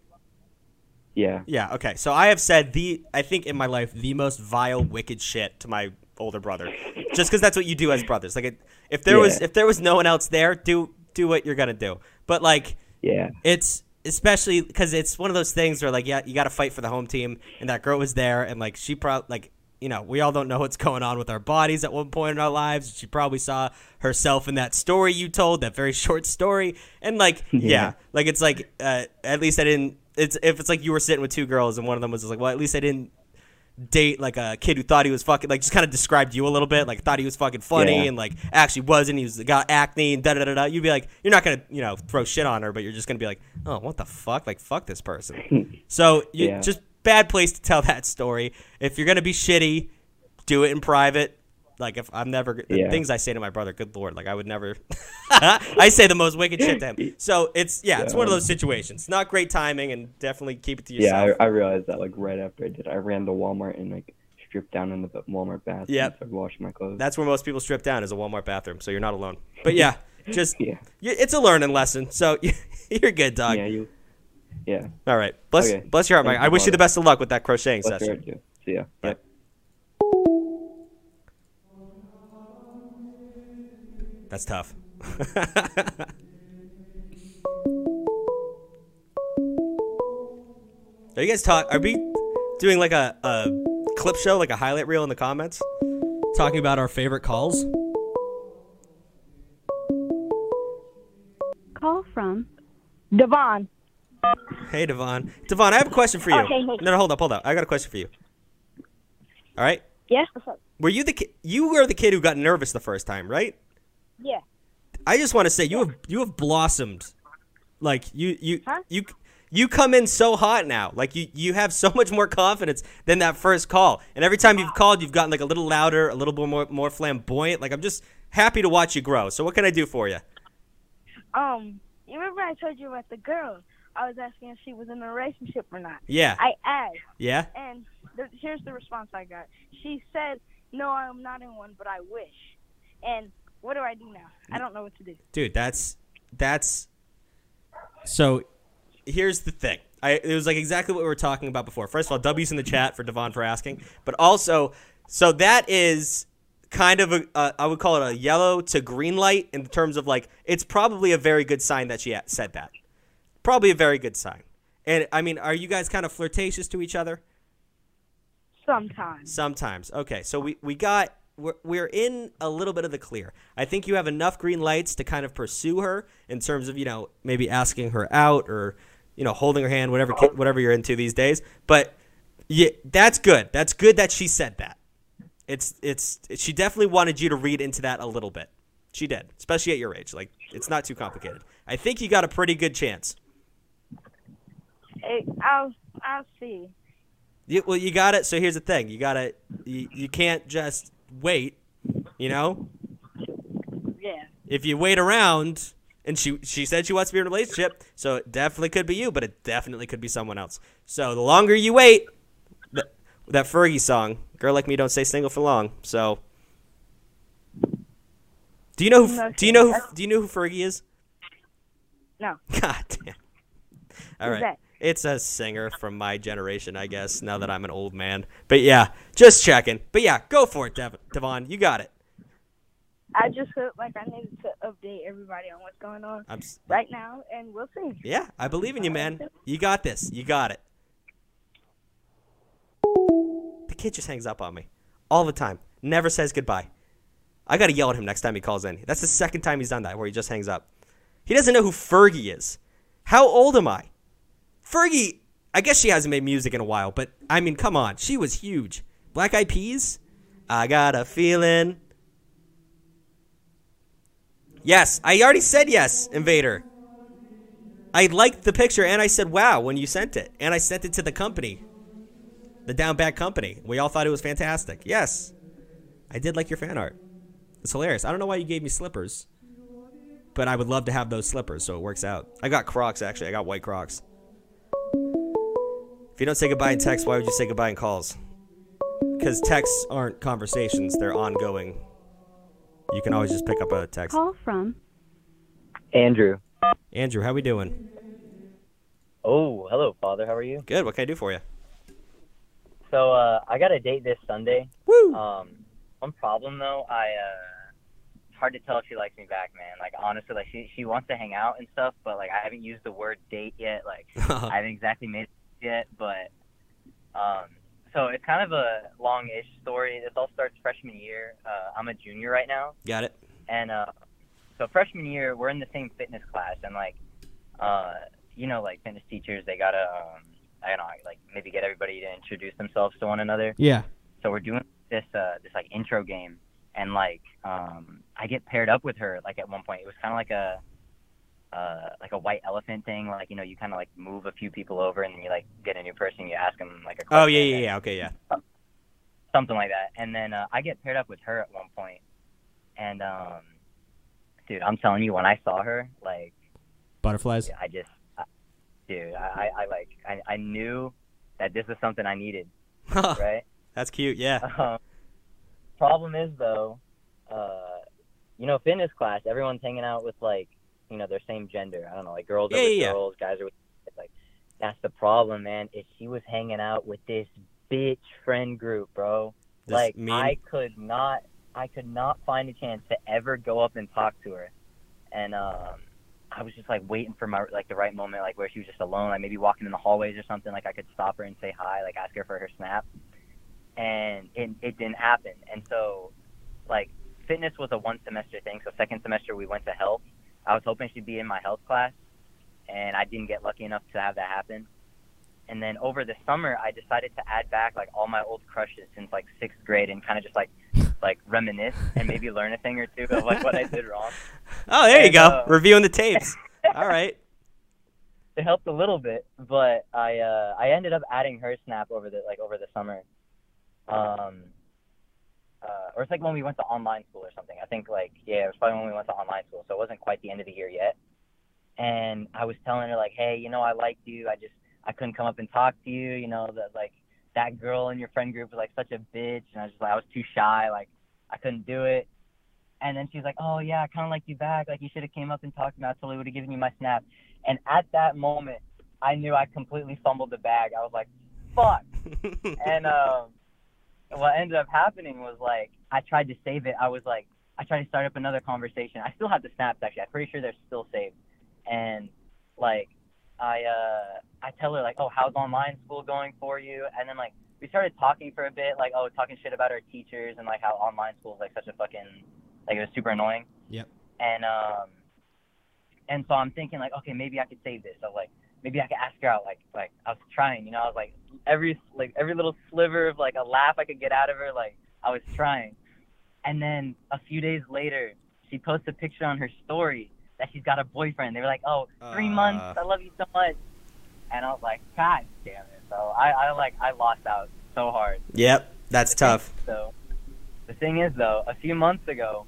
Yeah. Yeah, okay. So I have said the I think in my life the most vile wicked shit to my older brother. Just cuz that's what you do as brothers. Like it, if there was if there was no one else there, do do what you're going to do. But like Yeah. it's especially cuz it's one of those things where like yeah, you got to fight for the home team and that girl was there and like she probably like you know, we all don't know what's going on with our bodies at one point in our lives. She probably saw herself in that story you told, that very [LAUGHS] short story. And like, yeah, Yeah. like it's like uh, at least I didn't it's if it's like you were sitting with two girls and one of them was just like, well, at least I didn't date like a kid who thought he was fucking like just kind of described you a little bit, like thought he was fucking funny Yeah. and like actually wasn't. He was got acne and da da da da. You'd be like, you're not gonna you know throw shit on her, but you're just gonna be like, oh, what the fuck, like fuck this person. [LAUGHS] so you Yeah. just bad place to tell that story. If you're gonna be shitty, do it in private. Like if I'm never the Yeah. things I say to my brother, good lord, like I would never. [LAUGHS] I say the most wicked shit to him. [LAUGHS] So it's yeah, it's one of those situations. Not great timing, and definitely keep it to Yeah, yourself. I, I realized that like right after I did. I ran to Walmart and like stripped down in the Walmart bathroom. Yep. and started washing my clothes. That's where most people strip down is a Walmart bathroom. So you're not alone. But yeah, [LAUGHS] just Yeah. it's a learning lesson. So you're good, dog. Yeah, you. Yeah. All right, bless Okay. bless your heart, Thank Mike. you, I wish you the best of luck with that crocheting Bless your session. heart. See ya. Yep. That's tough. [LAUGHS] Are you guys talk? Are we doing like a, a clip show, like a highlight reel in the comments, talking about our favorite calls? Call from Devon. Hey, Devon. Devon, I have a question for you. Okay, hey. No, no, hold up, hold up. I got a question for you. All right. Yeah. What's up? Were you the ki- you were the kid who got nervous the first time, right? Yeah. I just want to say you have you have blossomed. Like you you Huh? you you come in so hot now. Like you you have so much more confidence than that first call. And every time you've called, you've gotten like a little louder, a little bit more more flamboyant. Like I'm just happy to watch you grow. So what can I do for you? Um, you remember I told you about the girl? I was asking if she was in a relationship or not. Yeah. I asked. Yeah. And here's the response I got. She said, "No, I'm not in one, but I wish." And what do I do now? I don't know what to do. dude that's that's so here's the thing i it was like exactly what we were talking about before first of all w's in the chat for devon for asking but also so that is kind of a uh, I would call it a yellow to green light in terms of like it's probably a very good sign that she said that probably a very good sign and i mean are you guys kind of flirtatious to each other Sometimes. Sometimes. Okay, so we, we got we're, we're in a little bit of the clear. I think you have enough green lights to kind of pursue her in terms of you know maybe asking her out or you know holding her hand, whatever whatever you're into these days. But yeah, that's good. That's good that she said that. It's it's she definitely wanted you to read into that a little bit. She did, especially at your age. Like it's not too complicated. I think you got a pretty good chance. It, I'll I'll see. You, well, you got it. So here's the thing: you got to you, you can't just wait. You know, Yeah. if you wait around, and she she said she wants to be in a relationship, so it definitely could be you, but it definitely could be someone else. So the longer you wait, th- that Fergie song, "Girl Like Me Don't Stay Single for Long." So, do you know who? No, do you know who? Do you know who Fergie is? No. [LAUGHS] God damn. All Who's right. that? It's a singer from my generation, I guess, now that I'm an old man. But yeah, just checking. But yeah, go for it, Dev- Devon. You got it. I just felt like I needed to update everybody on what's going on s- right now, and we'll see. Yeah, I believe in you, man. You got this. You got it. The kid just hangs up on me all the time. Never says goodbye. I gotta yell at him next time he calls in. That's the second time he's done that, where he just hangs up. He doesn't know who Fergie is. How old am I? Fergie, I guess she hasn't made music in a while, but I mean, come on, she was huge. Black Eyed Peas. I got a feeling. Yes, I already said yes, Invader. I liked the picture and I said wow when you sent it. And I sent it to the company. The Down Bad Company. We all thought it was fantastic. Yes. I did like your fan art. It's hilarious. I don't know why you gave me slippers. But I would love to have those slippers, so it works out. I got Crocs actually. I got white Crocs. If you don't say goodbye in text, why would you say goodbye in calls? Because texts aren't conversations, they're ongoing. You can always just pick up a text. Call from Andrew. Andrew, how we doing? Oh, hello, Father. How are you? Good. What can I do for you? So, uh, I got a date this Sunday. Woo! Um, one problem though, I uh, it's hard to tell if she likes me back, man. Like honestly, like she she wants to hang out and stuff, but like I haven't used the word date yet. Like [LAUGHS] I haven't exactly made it yet, but um, so it's kind of a long-ish story. This all starts freshman year. Uh, I'm a junior right now. Got it. And uh, so freshman year, we're in the same fitness class, and like, uh, you know, like fitness teachers, they gotta, um, I don't know, like maybe get everybody to introduce themselves to one another. Yeah. So we're doing this, uh, this like intro game, and like, um, I get paired up with her. Like at one point, it was kind of like a, uh, like a white elephant thing. Like you know, you kind of like move a few people over, and then you like get a new person, you ask them like a question. Oh, yeah, yeah, yeah. Okay, yeah. something like that. And then uh, I get paired up with her at one point, and um, dude, I'm telling you, when I saw her, like, Butterflies. I just, I, dude, I, I, I like, I, I knew that this was something I needed, right? That's cute. Yeah. [LAUGHS] Um, problem is though, uh, you know, fitness class, everyone's hanging out with like, you know, their same gender. I don't know, like girls Yeah, are with yeah, girls, guys are with like. That's the problem, man. Is she was hanging out with this bitch friend group, bro. This like meme? I could not, I could not find a chance to ever go up and talk to her, and um, I was just like waiting for my like the right moment, like where she was just alone, like maybe walking in the hallways or something. Like I could stop her and say hi, like ask her for her snap, and it it didn't happen. And so, like fitness was a one semester thing. So second semester we went to health. I was hoping she'd be in my health class, and I didn't get lucky enough to have that happen. And then over the summer, I decided to add back like all my old crushes since like sixth grade and kind of just like like reminisce and maybe learn a thing or two of like what I did wrong. [LAUGHS] Oh, there you go. uh, Reviewing the tapes. [LAUGHS] All right. it helped a little bit, but I uh, I ended up adding her snap over the like over the summer. Um, uh, or it's like when we went to online school or something. I think like yeah, it was probably when we went to online school, so it wasn't quite the end of the year yet. And I was telling her like, hey, you know, I liked you. I just I couldn't come up and talk to you. You know that like that girl in your friend group was like such a bitch, and I was just like I was too shy. Like I couldn't do it. And then she's like, "Oh yeah, I kind of like you back. Like you should have came up and talked to me. I totally would have given you my snap." And at that moment, I knew I completely fumbled the bag. I was like, "Fuck!" [LAUGHS] and um, what ended up happening was like I tried to save it. I was like, I tried to start up another conversation. I still have the snaps actually. I'm pretty sure they're still saved. And like, I uh, I tell her like, "Oh, how's online school going for you?" And then like we started talking for a bit, like, oh, talking shit about our teachers and like how online school is like such a fucking like it was super annoying. Yep. And um, and so I'm thinking like, okay, maybe I could save this. So like, maybe I could ask her out. Like, like I was trying, you know, I was like every like every little sliver of like a laugh I could get out of her, like I was trying. And then a few days later, she posts a picture on her story that she's got a boyfriend. They were like, oh, three months. Uh. I love you so much. And I was like, God damn it. So I, I like I lost out so hard. Yep. That's tough. So the thing is though, a few months ago,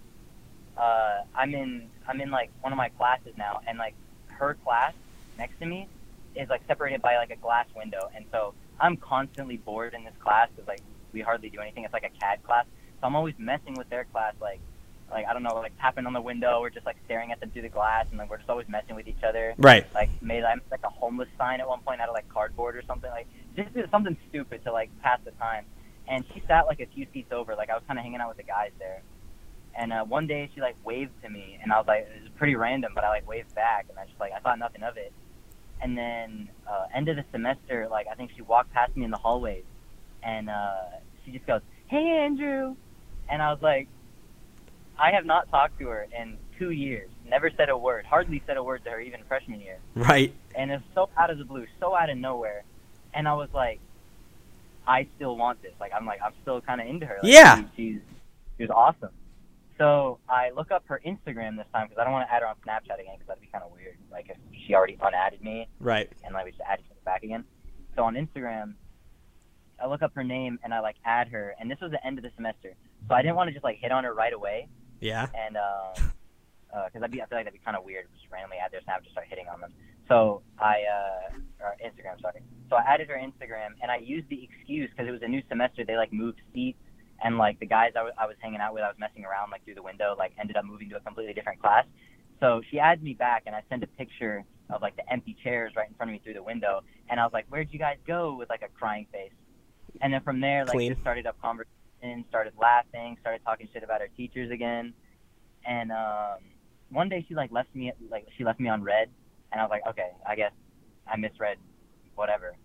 uh, I'm in I'm in like one of my classes now, and like her class next to me is like separated by like a glass window, and so I'm constantly bored in this class because like we hardly do anything. It's like a CAD class, so I'm always messing with their class, like like I don't know, like tapping on the window or just like staring at them through the glass, and like we're just always messing with each other. Right. Like made like a homeless sign at one point out of like cardboard or something. Like just did something stupid to like pass the time. And she sat like a few seats over. Like I was kind of hanging out with the guys there, And uh, one day she like waved to me, and I was like, it was pretty random, but I like waved back, and I just like I thought nothing of it. And then uh, end of the semester, like I think she walked past me in the hallways, and uh, she just goes, "Hey Andrew," and I was like, I have not talked to her in two years, never said a word, hardly said a word to her even freshman year Right. and it's so out of the blue, so out of nowhere. And I was like, I still want this. Like I'm like I'm still kind of into her. Like, Yeah. she, she's she's awesome. So I look up her Instagram this time because I don't want to add her on Snapchat again because that'd be kind of weird. Like if she already unadded me Right. and like we just added other back again. So on Instagram, I look up her name and I like add her. And this was the end of the semester, so I didn't want to just like hit on her right away Yeah. and um, [LAUGHS] because I'd be, I feel like that'd be kind of weird, just randomly add their snap, and just start hitting on them. So I, uh, or Instagram, sorry. So I added her Instagram, and I used the excuse because it was a new semester. They like moved seats, and like the guys I was I was hanging out with, I was messing around like through the window, like ended up moving to a completely different class. So she adds me back, and I send a picture of like the empty chairs right in front of me through the window, and I was like, "Where'd you guys go?" with like a crying face. And then from there, like Clean. just started up conversation, started laughing, started talking shit about our teachers again and um one day she like left me like she left me on read and I was like, okay, I guess I misread whatever.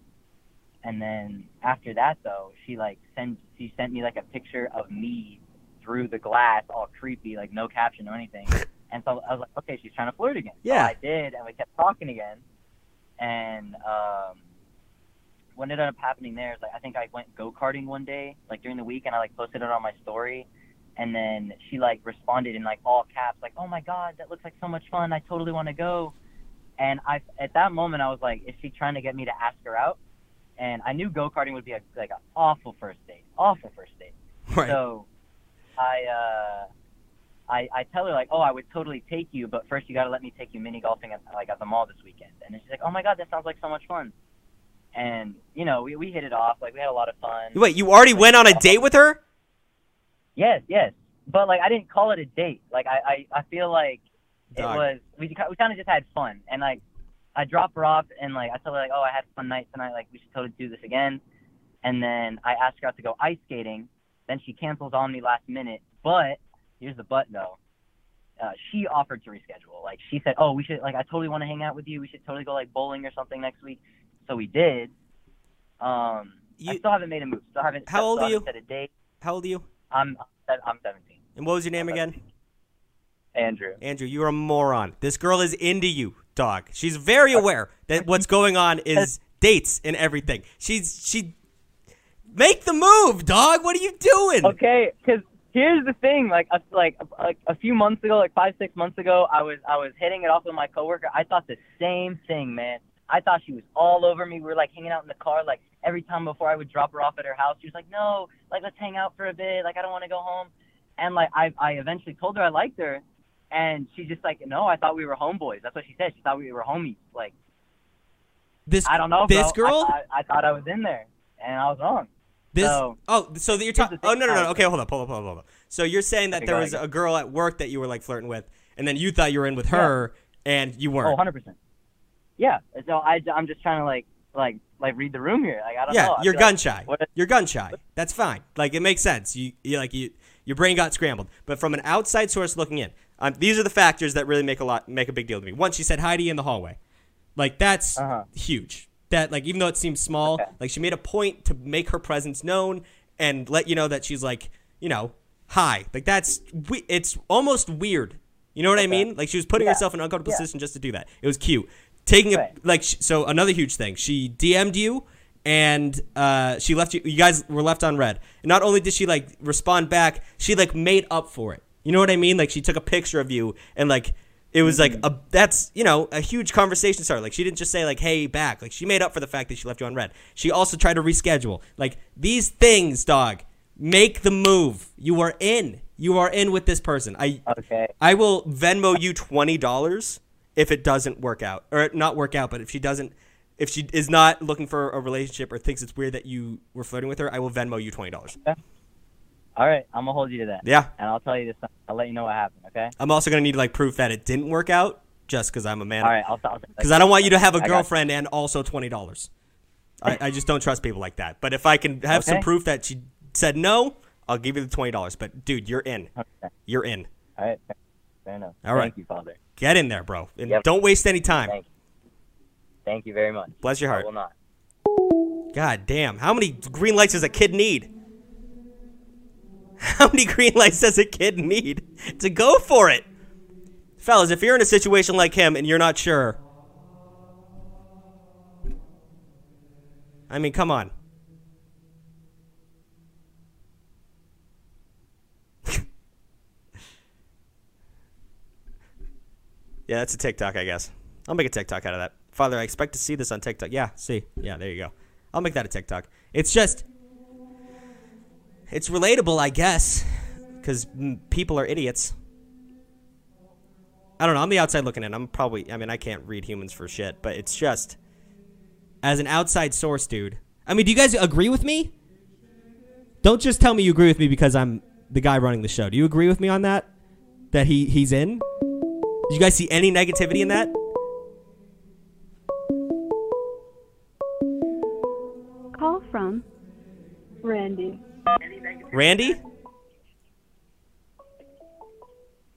And then after that though, she like sent she sent me like a picture of me through the glass, all creepy, like no caption or anything. And so I was like, okay, she's trying to flirt again. Yeah. So I did, and we kept talking again. And um, what ended up happening there is like I think I went go karting one day, like during the week, and I like posted it on my story. And then she like responded in like all caps, like, "Oh my god, that looks like so much fun! I totally want to go." And I, at that moment, I was like, "Is she trying to get me to ask her out?" And I knew go karting would be a, like an awful first date, awful first date. Right. So, I, uh, I, I tell her like, "Oh, I would totally take you, but first you got to let me take you mini golfing at like at the mall this weekend." And she's like, "Oh my god, that sounds like so much fun." And you know, we we hit it off. Like we had a lot of fun. Wait, you already went on a date with her? Yes, yes. But like I didn't call it a date. Like I I, I feel like it was we we kind of just had fun and like I drop her off and like I tell her like oh I had a fun night tonight like we should totally do this again. And then I ask her out to go ice skating. Then she cancels on me last minute. But here's the but though. Uh, she offered to reschedule. Like she said, "Oh, we should like I totally want to hang out with you. We should totally go like bowling or something next week." So we did. Um, I still haven't made a move. Still haven't. How still old are you? Set a date. How old are you? I'm I'm 17. And what was your name again? Andrew. Andrew, you're a moron. This girl is into you, dog. She's very uh, aware that what's [LAUGHS] going on is dates and everything. She's she make the move, dog. What are you doing? Okay, because here's the thing. Like, a, like, like a few months ago, like five, six months ago, I was, I was hitting it off with my coworker. I thought the same thing, man. I thought she was all over me. We were like hanging out in the car. Like every time before I would drop her off at her house, she was like, "No, like let's hang out for a bit. Like I don't want to go home." And like I, I eventually told her I liked her, and she just like, "No, I thought we were homeboys." That's what she said. She thought we were homies. Like This I don't know. this bro. girl? I, thought- I thought I was in there, and I was wrong. This So- oh, so that you're talking. Oh no no no. Okay, hold up, hold up, hold up, hold up. So you're saying that there was a girl at work that you were like flirting with, and then you thought you were in with her, and you weren't. Oh, 100 percent. Yeah. So I, I'm just trying to like, like, like read the room here. Like I don't yeah, know. I you're gun like- shy. What, You're gun shy. That's fine. Like it makes sense. You, you like you your brain got scrambled. But from an outside source looking in, um, these are the factors that really make a lot make a big deal to me. One, she said hi to you in the hallway. Like that's Uh-huh. huge. That like even though it seems small, like she made a point to make her presence known and let you know that she's like you know hi. Like that's we- it's almost weird. You know what I mean? Like she was putting Yeah. herself in an uncomfortable Yeah. position just to do that. It was cute. Taking Right. a like sh- so another huge thing. She DM'd you and uh, she left you. You guys were left on read. And not only did she like respond back, she like made up for it. You know what I mean? Like she took a picture of you and like it was like mm-hmm. a that's you know a huge conversation starter. Like she didn't just say like hey back. Like she made up for the fact that she left you on read. She also tried to reschedule. Like these things, dog. Make the move. You are in. You are in with this person. I okay. I will Venmo you twenty dollars if it doesn't work out, or not work out. But if she doesn't, if she is not looking for a relationship or thinks it's weird that you were flirting with her, I will Venmo you twenty dollars. All right, I'm gonna hold you to that. Yeah. And I'll tell you this. I'll let you know what happened. Okay. I'm also gonna need like proof that it didn't work out, just because I'm a man. All right, I'll- Because I don't want you to have a girlfriend and also twenty dollars. I, I just don't trust people like that. But if I can have some proof that she said no, I'll give you the twenty dollars. But dude, you're in. Okay. You're in. All right. Fair enough. All right. Thank you, Father. Get in there, bro, and Yep. don't waste any time. Thank you. Thank you very much. Bless your I heart. will not. God damn. How many green lights does a kid need? [LAUGHS] How many green lights does a kid need to go for it? Fellas, if you're in a situation like him and you're not sure, I mean, come on. [LAUGHS] yeah, that's a TikTok, I guess. I'll make a TikTok out of that. Father, I expect to see this on TikTok. Yeah, see. Yeah, there you go. I'll make that a TikTok. It's just, it's relatable, I guess, because people are idiots. I don't know. I'm the outside looking in. I'm probably, I mean, I can't read humans for shit, but it's just, as an outside source, dude. I mean, do you guys agree with me? Don't just tell me you agree with me because I'm the guy running the show. Do you agree with me on that? That he he's in? Do you guys see any negativity in that? Call from Randy. Randy?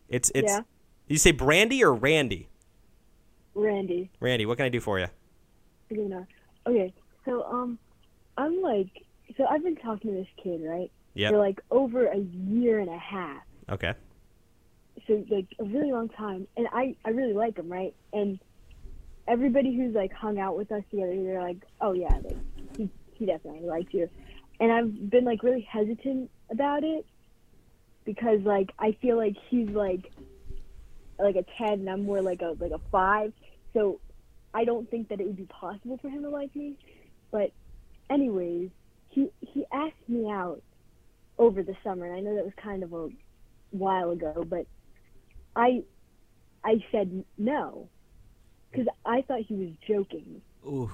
It's it's. Yeah. You say Brandy or Randy? Randy. Randy, what can I do for you? You know. Okay, so um, I'm like, so I've been talking to this kid, right? Yep. For like over a year and a half. Okay. So like a really long time, and I I really like him, right? And everybody who's like hung out with us together, they're like, oh yeah, like he he definitely likes you. And I've been like really hesitant about it because like I feel like he's like like a ten and I'm more like a like a five. So I don't think that it would be possible for him to like me. But anyways, he he asked me out over the summer and I know that was kind of a while ago, but I I said no because I thought he was joking. Ooh.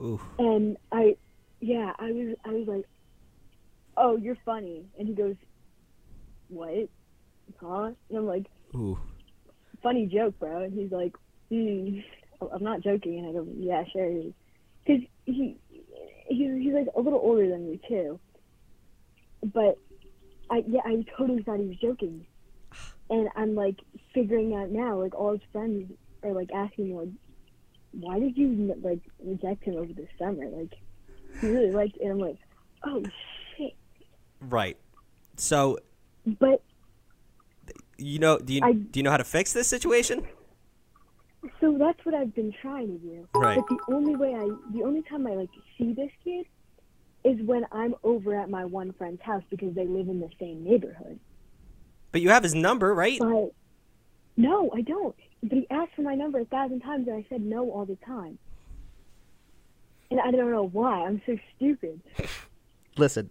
Ooh. And I, yeah, I was, I was like, "Oh, you're funny," and he goes, "What? Huh?" And I'm like, Ooh. "Funny joke, bro." And he's like, mm, "I'm not joking," and I go, "Yeah, sure." Because he, he's he's like a little older than me too, but I yeah, I totally thought he was joking, and I'm like figuring out now, like all his friends are like asking me like, why did you like reject him over the summer? Like, he really liked, and I'm like, oh shit. Right. So But you know, do you I- do you know how to fix this situation? so that's what I've been trying to do. Right. But the only way I, the only time I like see this kid, is when I'm over at my one friend's house because they live in the same neighborhood. But you have his number, right? But no, I don't. But he asked for my number a thousand times, and I said no all the time. And I don't know why. I'm so stupid. [LAUGHS] Listen.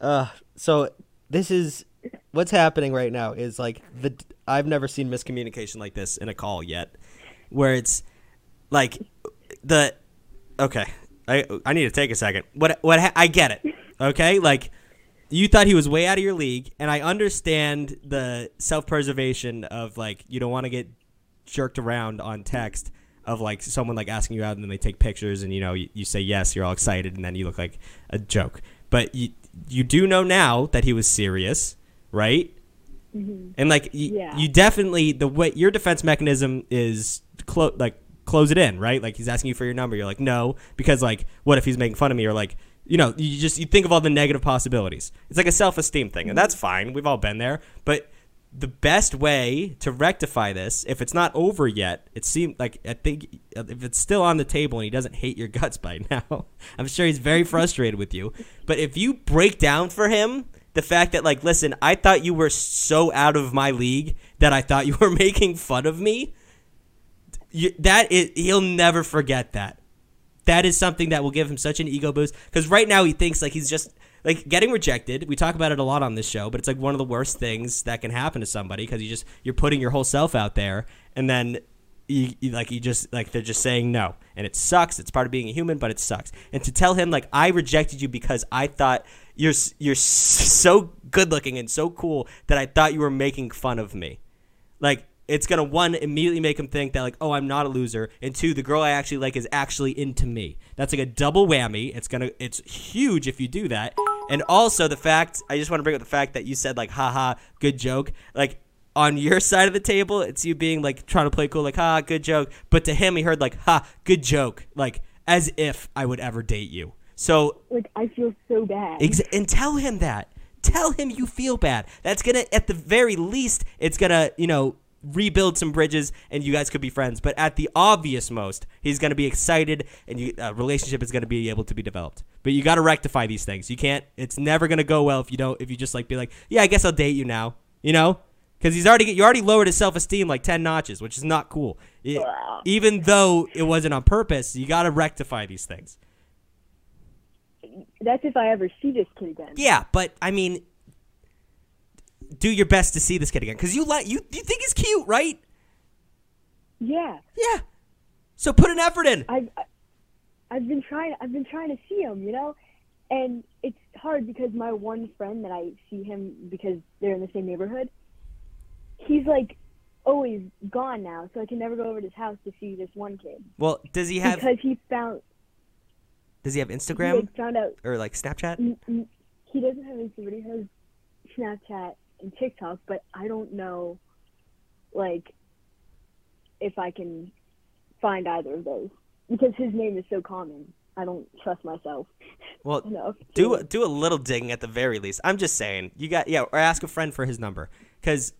Uh so this is what's happening right now is like the I've never seen miscommunication like this in a call yet where it's like the okay, I I need to take a second. What what I get it. Okay? Like you thought he was way out of your league and I understand the self-preservation of like you don't want to get jerked around on text of like someone like asking you out and then they take pictures and you know you, you say yes you're all excited and then you look like a joke. But you you do know now that he was serious right? Mhm. and like y- Yeah. you definitely the way your defense mechanism is clo- like close it in right? Like he's asking you for your number. You're like no because like what if he's making fun of me? Or like you know you just you think of all the negative possibilities. It's like a self-esteem thing and that's fine. We've all been there. But the best way to rectify this if it's not over yet it seems like i think if it's still on the table and he doesn't hate your guts by [LAUGHS] now i'm sure he's very frustrated with you. But if you break down for him the fact that like listen i thought you were so out of my league that i thought you were [LAUGHS] making fun of me you, that is he'll never forget that. That is something that will give him such an ego boost. Because right now he thinks like he's just like getting rejected we talk about it a lot on this show but it's like one of the worst things that can happen to somebody because you just you're putting your whole self out there and then you, you like you just like they're just saying no. And it sucks. It's part of being a human but it sucks. And to tell him like i rejected you because i thought you're you're so good looking and so cool that i thought you were making fun of me. Like it's gonna one immediately make him think that like oh i'm not a loser. And two the girl i actually like is actually into me. That's like a double whammy. It's gonna it's huge if you do that And also the fact, I just want to bring up the fact that you said like, haha, good joke. Like on your side of the table, it's you being like trying to play cool, like, ha, good joke. But to him, he heard like, ha, good joke, like as if I would ever date you. So Like I feel so bad. Ex- and tell him that. Tell him you feel bad. That's gonna, at the very least, it's gonna, you know, rebuild some bridges, and you guys could be friends. But at the obvious most, he's gonna be excited, and you, a relationship is gonna be able to be developed. But you got to rectify these things. You can't. It's never gonna go well if you don't. If you just like be like, yeah, I guess I'll date you now. You know. Because he's already you already lowered his self esteem like ten notches, which is not cool. It- even though it wasn't on purpose, you got to rectify these things. That's if I ever see this kid again. Yeah, but I mean, do your best to see this kid again because you like you you think he's cute, right? Yeah. Yeah. So put an effort in. I've I've been trying I've been trying to see him, you know, and it's hard because my one friend that I see him because they're in the same neighborhood. He's like always gone now, so I can never go over to his house to see this one kid Well, does he have because he found does he have he Instagram like, found out or like Snapchat? N- n- he doesn't have Instagram. He has Snapchat and TikTok, but I don't know, like, if I can find either of those because his name is so common. I don't trust myself. [LAUGHS] Well, enough do to- do a little digging at the very least. I'm just saying, you got yeah, or ask a friend for his number because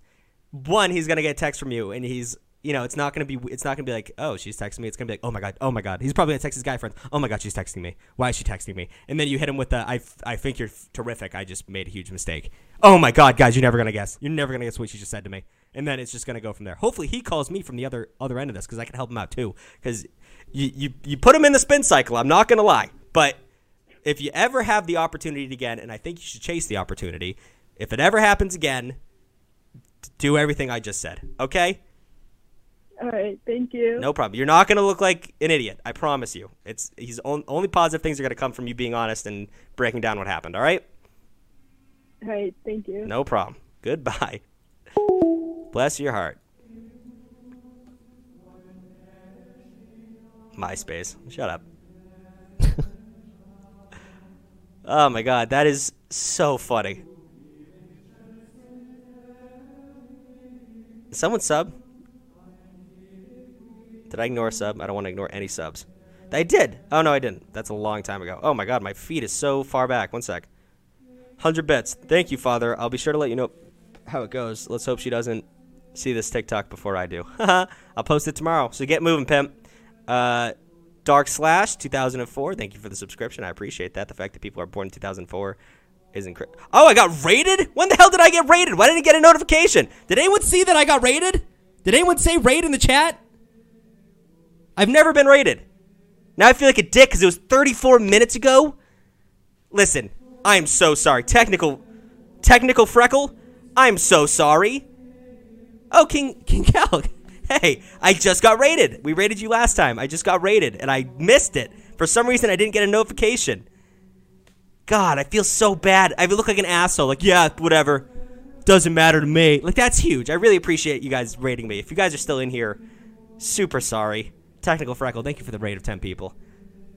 one, he's gonna get a text from you, and he's you know, it's not gonna be it's not gonna be like, oh, she's texting me. It's gonna be like, oh my god, oh my god. He's probably gonna text his guy friend. Oh my god, she's texting me. Why is she texting me? And then you hit him with the, I, I think you're terrific. I just made a huge mistake. Oh my god, guys, you're never gonna guess. You're never gonna guess what she just said to me. And then it's just gonna go from there. Hopefully, he calls me from the other other end of this because I can help him out too. Because you, you you put him in the spin cycle. I'm not gonna lie, but if you ever have the opportunity again, and I think you should chase the opportunity, if it ever happens again, do everything I just said. Okay? All right, thank you. No problem. You're not gonna look like an idiot. I promise you. It's he's on, only positive things are gonna come from you being honest and breaking down what happened. All right? All right, thank you. No problem. Goodbye. Bless your heart. MySpace. Shut up. [LAUGHS] oh my god, that is so funny. Someone sub? Did I ignore a sub? I don't want to ignore any subs. I did. Oh no, I didn't. That's a long time ago. Oh my god, my feed is so far back. One sec. 100 bets. Thank you, Father. I'll be sure to let you know how it goes. Let's hope she doesn't see this TikTok before I do. [LAUGHS] I'll post it tomorrow. So get moving, pimp. Uh, Dark Slash 2004. Thank you for the subscription. I appreciate that. The fact that people are born in 2004 is incredible. Oh, I got rated? When the hell did I get rated? Why didn't I get a notification? Did anyone see that I got rated? Did anyone say raid in the chat? I've never been rated. Now I feel like a dick because it was 34 minutes ago. Listen, I am so sorry. Technical, technical freckle. I'm so sorry. Oh, King King Cal. [LAUGHS] Hey, I just got rated. We rated you last time. I just got rated and I missed it. For some reason, I didn't get a notification. God, I feel so bad. I look like an asshole. Like, yeah, whatever. Doesn't matter to me. Like, that's huge. I really appreciate you guys rating me. If you guys are still in here, super sorry. Technical Freckle, thank you for the rate of 10 people.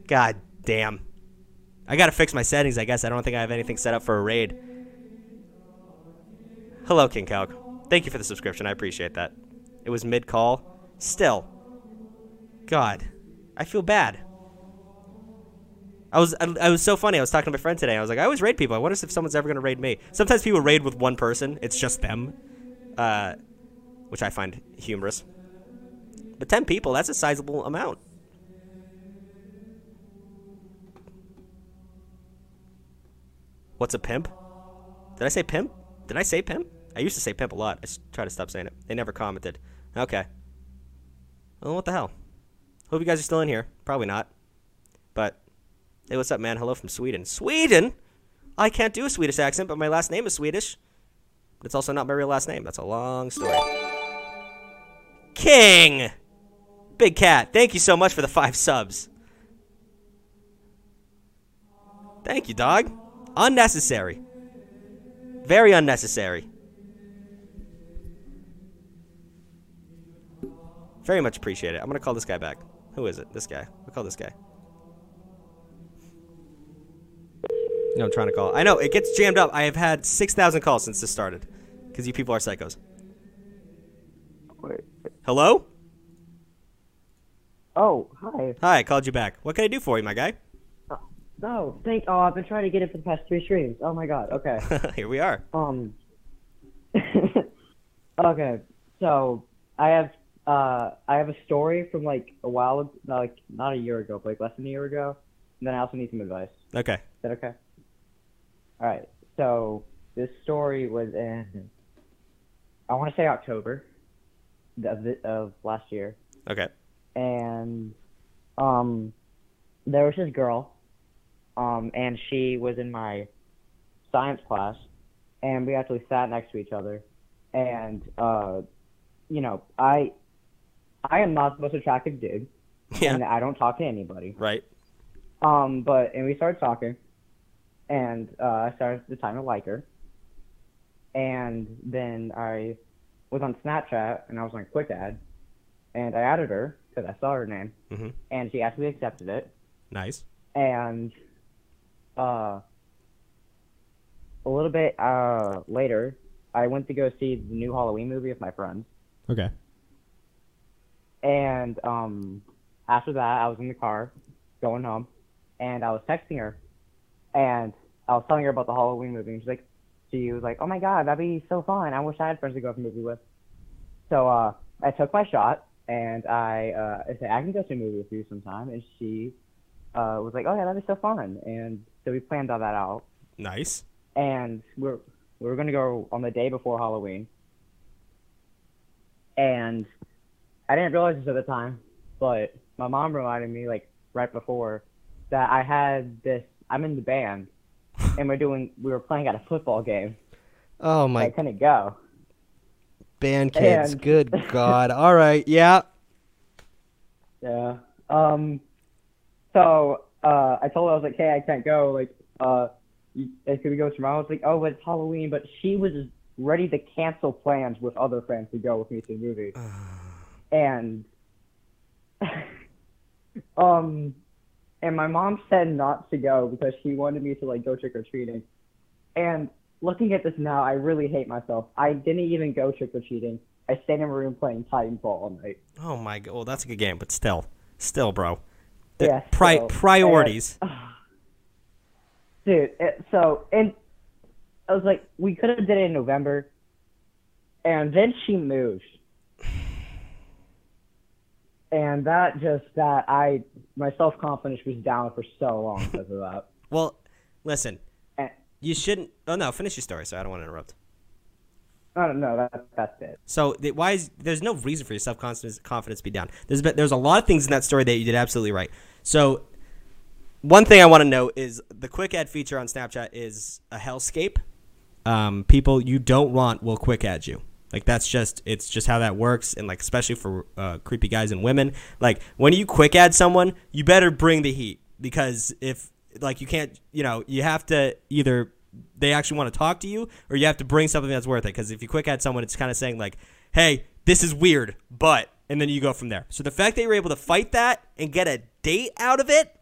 God damn. I gotta fix my settings, I guess. I don't think I have anything set up for a raid. Hello, King Calc. Thank you for the subscription. I appreciate that. It was mid call. Still. God. I feel bad. I was I, I was so funny. I was talking to my friend today. I was like, I always raid people. I wonder if someone's ever gonna raid me. Sometimes people raid with one person. It's just them, uh, which I find humorous. But ten people—that's a sizable amount. What's a pimp? Did I say pimp? Did I say pimp? I used to say pimp a lot. I try to stop saying it. They never commented. Okay. Well, what the hell? Hope you guys are still in here. Probably not. But hey, what's up, man? Hello from Sweden. Sweden? I can't do a Swedish accent, but my last name is Swedish. It's also not my real last name. That's a long story. King! Big Cat, thank you so much for the five subs. Thank you, dog. Unnecessary. Very unnecessary. Very much appreciate it. I'm gonna call this guy back. Who is it? This guy. We'll call this guy. No, I'm trying to call. I know it gets jammed up. I have had six thousand calls since this started, because you people are psychos. Wait. Hello? Oh, hi. Hi, I called you back. What can I do for you, my guy? No, thank. Oh, I've been trying to get it for the past three streams. Oh my god. Okay. [LAUGHS] Here we are. Um. [LAUGHS] okay, so I have uh I have a story from like a while, like not a year ago, but like less than a year ago. And then I also need some advice. Okay. Is that okay? All right. So this story was in I want to say October of the, of last year, Okay. and um there was this girl, um and she was in my science class, and we actually sat next to each other, and uh you know I I am not the most attractive dude, and I don't talk to anybody. Right. Um, but and we started talking, and uh, I started the time of like her, and then I was on Snapchat and I was on Quick Add, and I added her because I saw her name, Mm-hmm. and she actually accepted it, Nice. and uh, a little bit uh later, I went to go see the new Halloween movie with my friends. Okay. And um, after that, I was in the car going home, and I was texting her, and I was telling her about the Halloween movie, and she's like, she was like, "Oh my god, that'd be so fun! I wish I had friends to go to the movie with." So uh, I took my shot, and I uh, I said, "I can go to a movie with you sometime," and she uh, was like, "Oh yeah, that'd be so fun!" And so we planned all that out, Nice. and we're we were gonna go on the day before Halloween. And I didn't realize this at the time, but my mom reminded me like right before that I had this. I'm in the band, [LAUGHS] and we're doing. We were playing at a football game. Oh my! I couldn't go. band kids. And- Good [LAUGHS] God. All right. Yeah. Yeah. Um. So uh, I told her I was like, "Hey, I can't go. Like, uh, could we go tomorrow?" I was like, "Oh, but it's Halloween." But she was ready to cancel plans with other friends to go with me to the movie, [SIGHS] and [LAUGHS] um, and my mom said not to go because she wanted me to like go trick or treating, and looking at this now, I really hate myself. I didn't even go trick or treating. I stayed in my room playing Titanfall all night. Oh my god. Well, that's a good game, but still, still, bro. The Yeah, pri- still. priorities. [SIGHS] dude. It, so and I was like, we could have did it in November, and then she moved, and that just that I my self confidence was down for so long because of that. [LAUGHS] Well, listen. Eh. You shouldn't. Oh no, finish your story. So I don't want to interrupt. I don't know. That that's it. So the, why is there's no reason for your self confidence confidence to be down. There's been, there's a lot of things in that story that you did absolutely right. So one thing I want to know is the quick ad feature on Snapchat is a hellscape. Um, people you don't want will quick add you. Like that's just it's just how that works, and like especially for uh, creepy guys and women. Like when you quick add someone, you better bring the heat because if like you can't, you know, you have to either they actually want to talk to you or you have to bring something that's worth it. Because if you quick add someone, it's kind of saying like, hey, this is weird, but and then you go from there. So the fact that you're able to fight that and get a date out of it,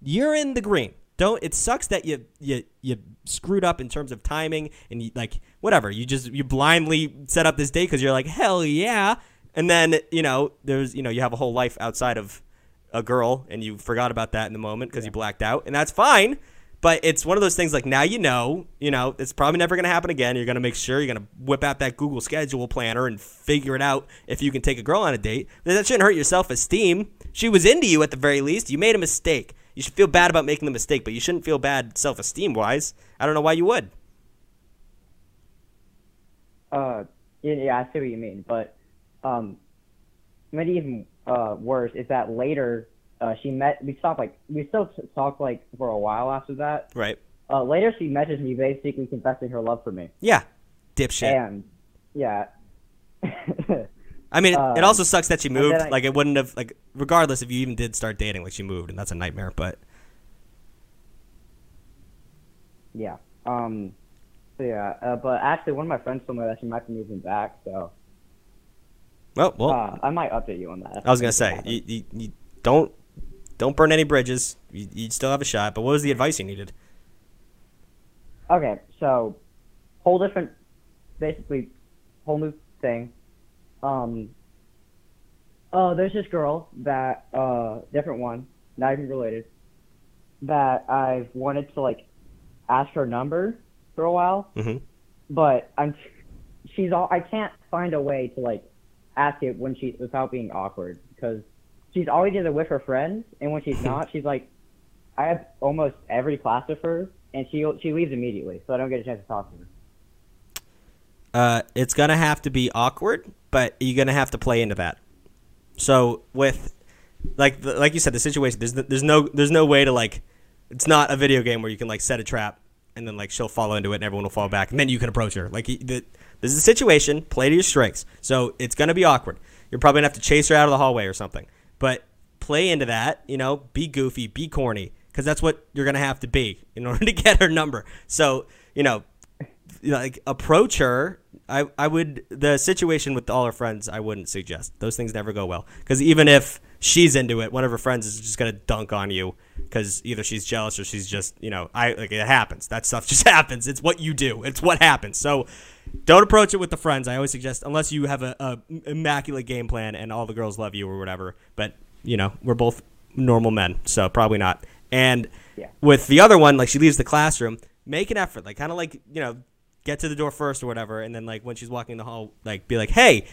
you're in the green. Don't it sucks that you you you screwed up in terms of timing and you, like whatever. You just you blindly set up this date because you're like hell yeah. And then you know there's you know you have a whole life outside of a girl and you forgot about that in the moment because you blacked out and that's fine. But it's one of those things like now you know you know it's probably never going to happen again. You're going to make sure you're going to whip out that google schedule planner and figure it out if you can take a girl on a date. That shouldn't hurt your self-esteem she was into you at the very least. You made a mistake. You should feel bad about making the mistake but you shouldn't feel bad self-esteem wise i don't know why you would. Uh, yeah, yeah, I see what you mean, but um, maybe even uh worse is that later uh she met we stopped like we still talked like for a while after that. right. Uh, later she messaged me basically confessing her love for me. yeah. Dipshit. And yeah. [LAUGHS] I mean, it, it Um, also sucks that she moved. I- like, it wouldn't have like, regardless if you even did start dating, like she moved, and that's a nightmare. But Yeah. Um. So yeah. Uh, but actually, one of my friends told me that she might be moving back. So. well, well, uh, I might update you on that. I was gonna say, you, you, you don't don't burn any bridges. You, you still have a shot. But what was the advice you needed? Okay, so whole different, basically, whole new thing. Um. Oh, there's this girl that uh different one, not even related. That I've wanted to like ask her number for a while, Mm-hmm. but I'm she's all I can't find a way to like ask it when she without being awkward because she's always either with her friends and when she's [LAUGHS] not she's like I have almost every class with her and she she leaves immediately so I don't get a chance to talk to her. Uh, it's gonna have to be awkward, but you're gonna have to play into that. So with, like, the, like you said, the situation there's there's no there's no way to like, it's not a video game where you can like set a trap and then like she'll fall into it and everyone will fall back and then you can approach her. Like the, this is a situation, play to your strengths. So it's gonna be awkward. You're probably gonna have to chase her out of the hallway or something. But play into that. You know, be goofy, be corny, because that's what you're gonna have to be in [LAUGHS] order to get her number. So you know, like approach her. I I would the situation with all her friends. I wouldn't suggest those things never go well because even if she's into it, one of her friends is just gonna dunk on you because either she's jealous or she's just you know I like it happens. That stuff [LAUGHS] just happens. It's what you do. It's what happens. So don't approach it with the friends. I always suggest unless you have a, a immaculate game plan and all the girls love you or whatever. But you know we're both normal men, so probably not. And Yeah. with the other one, like she leaves the classroom, make an effort, like kind of like you know, get to the door first or whatever, and then like when she's walking in the hall, like be like, hey,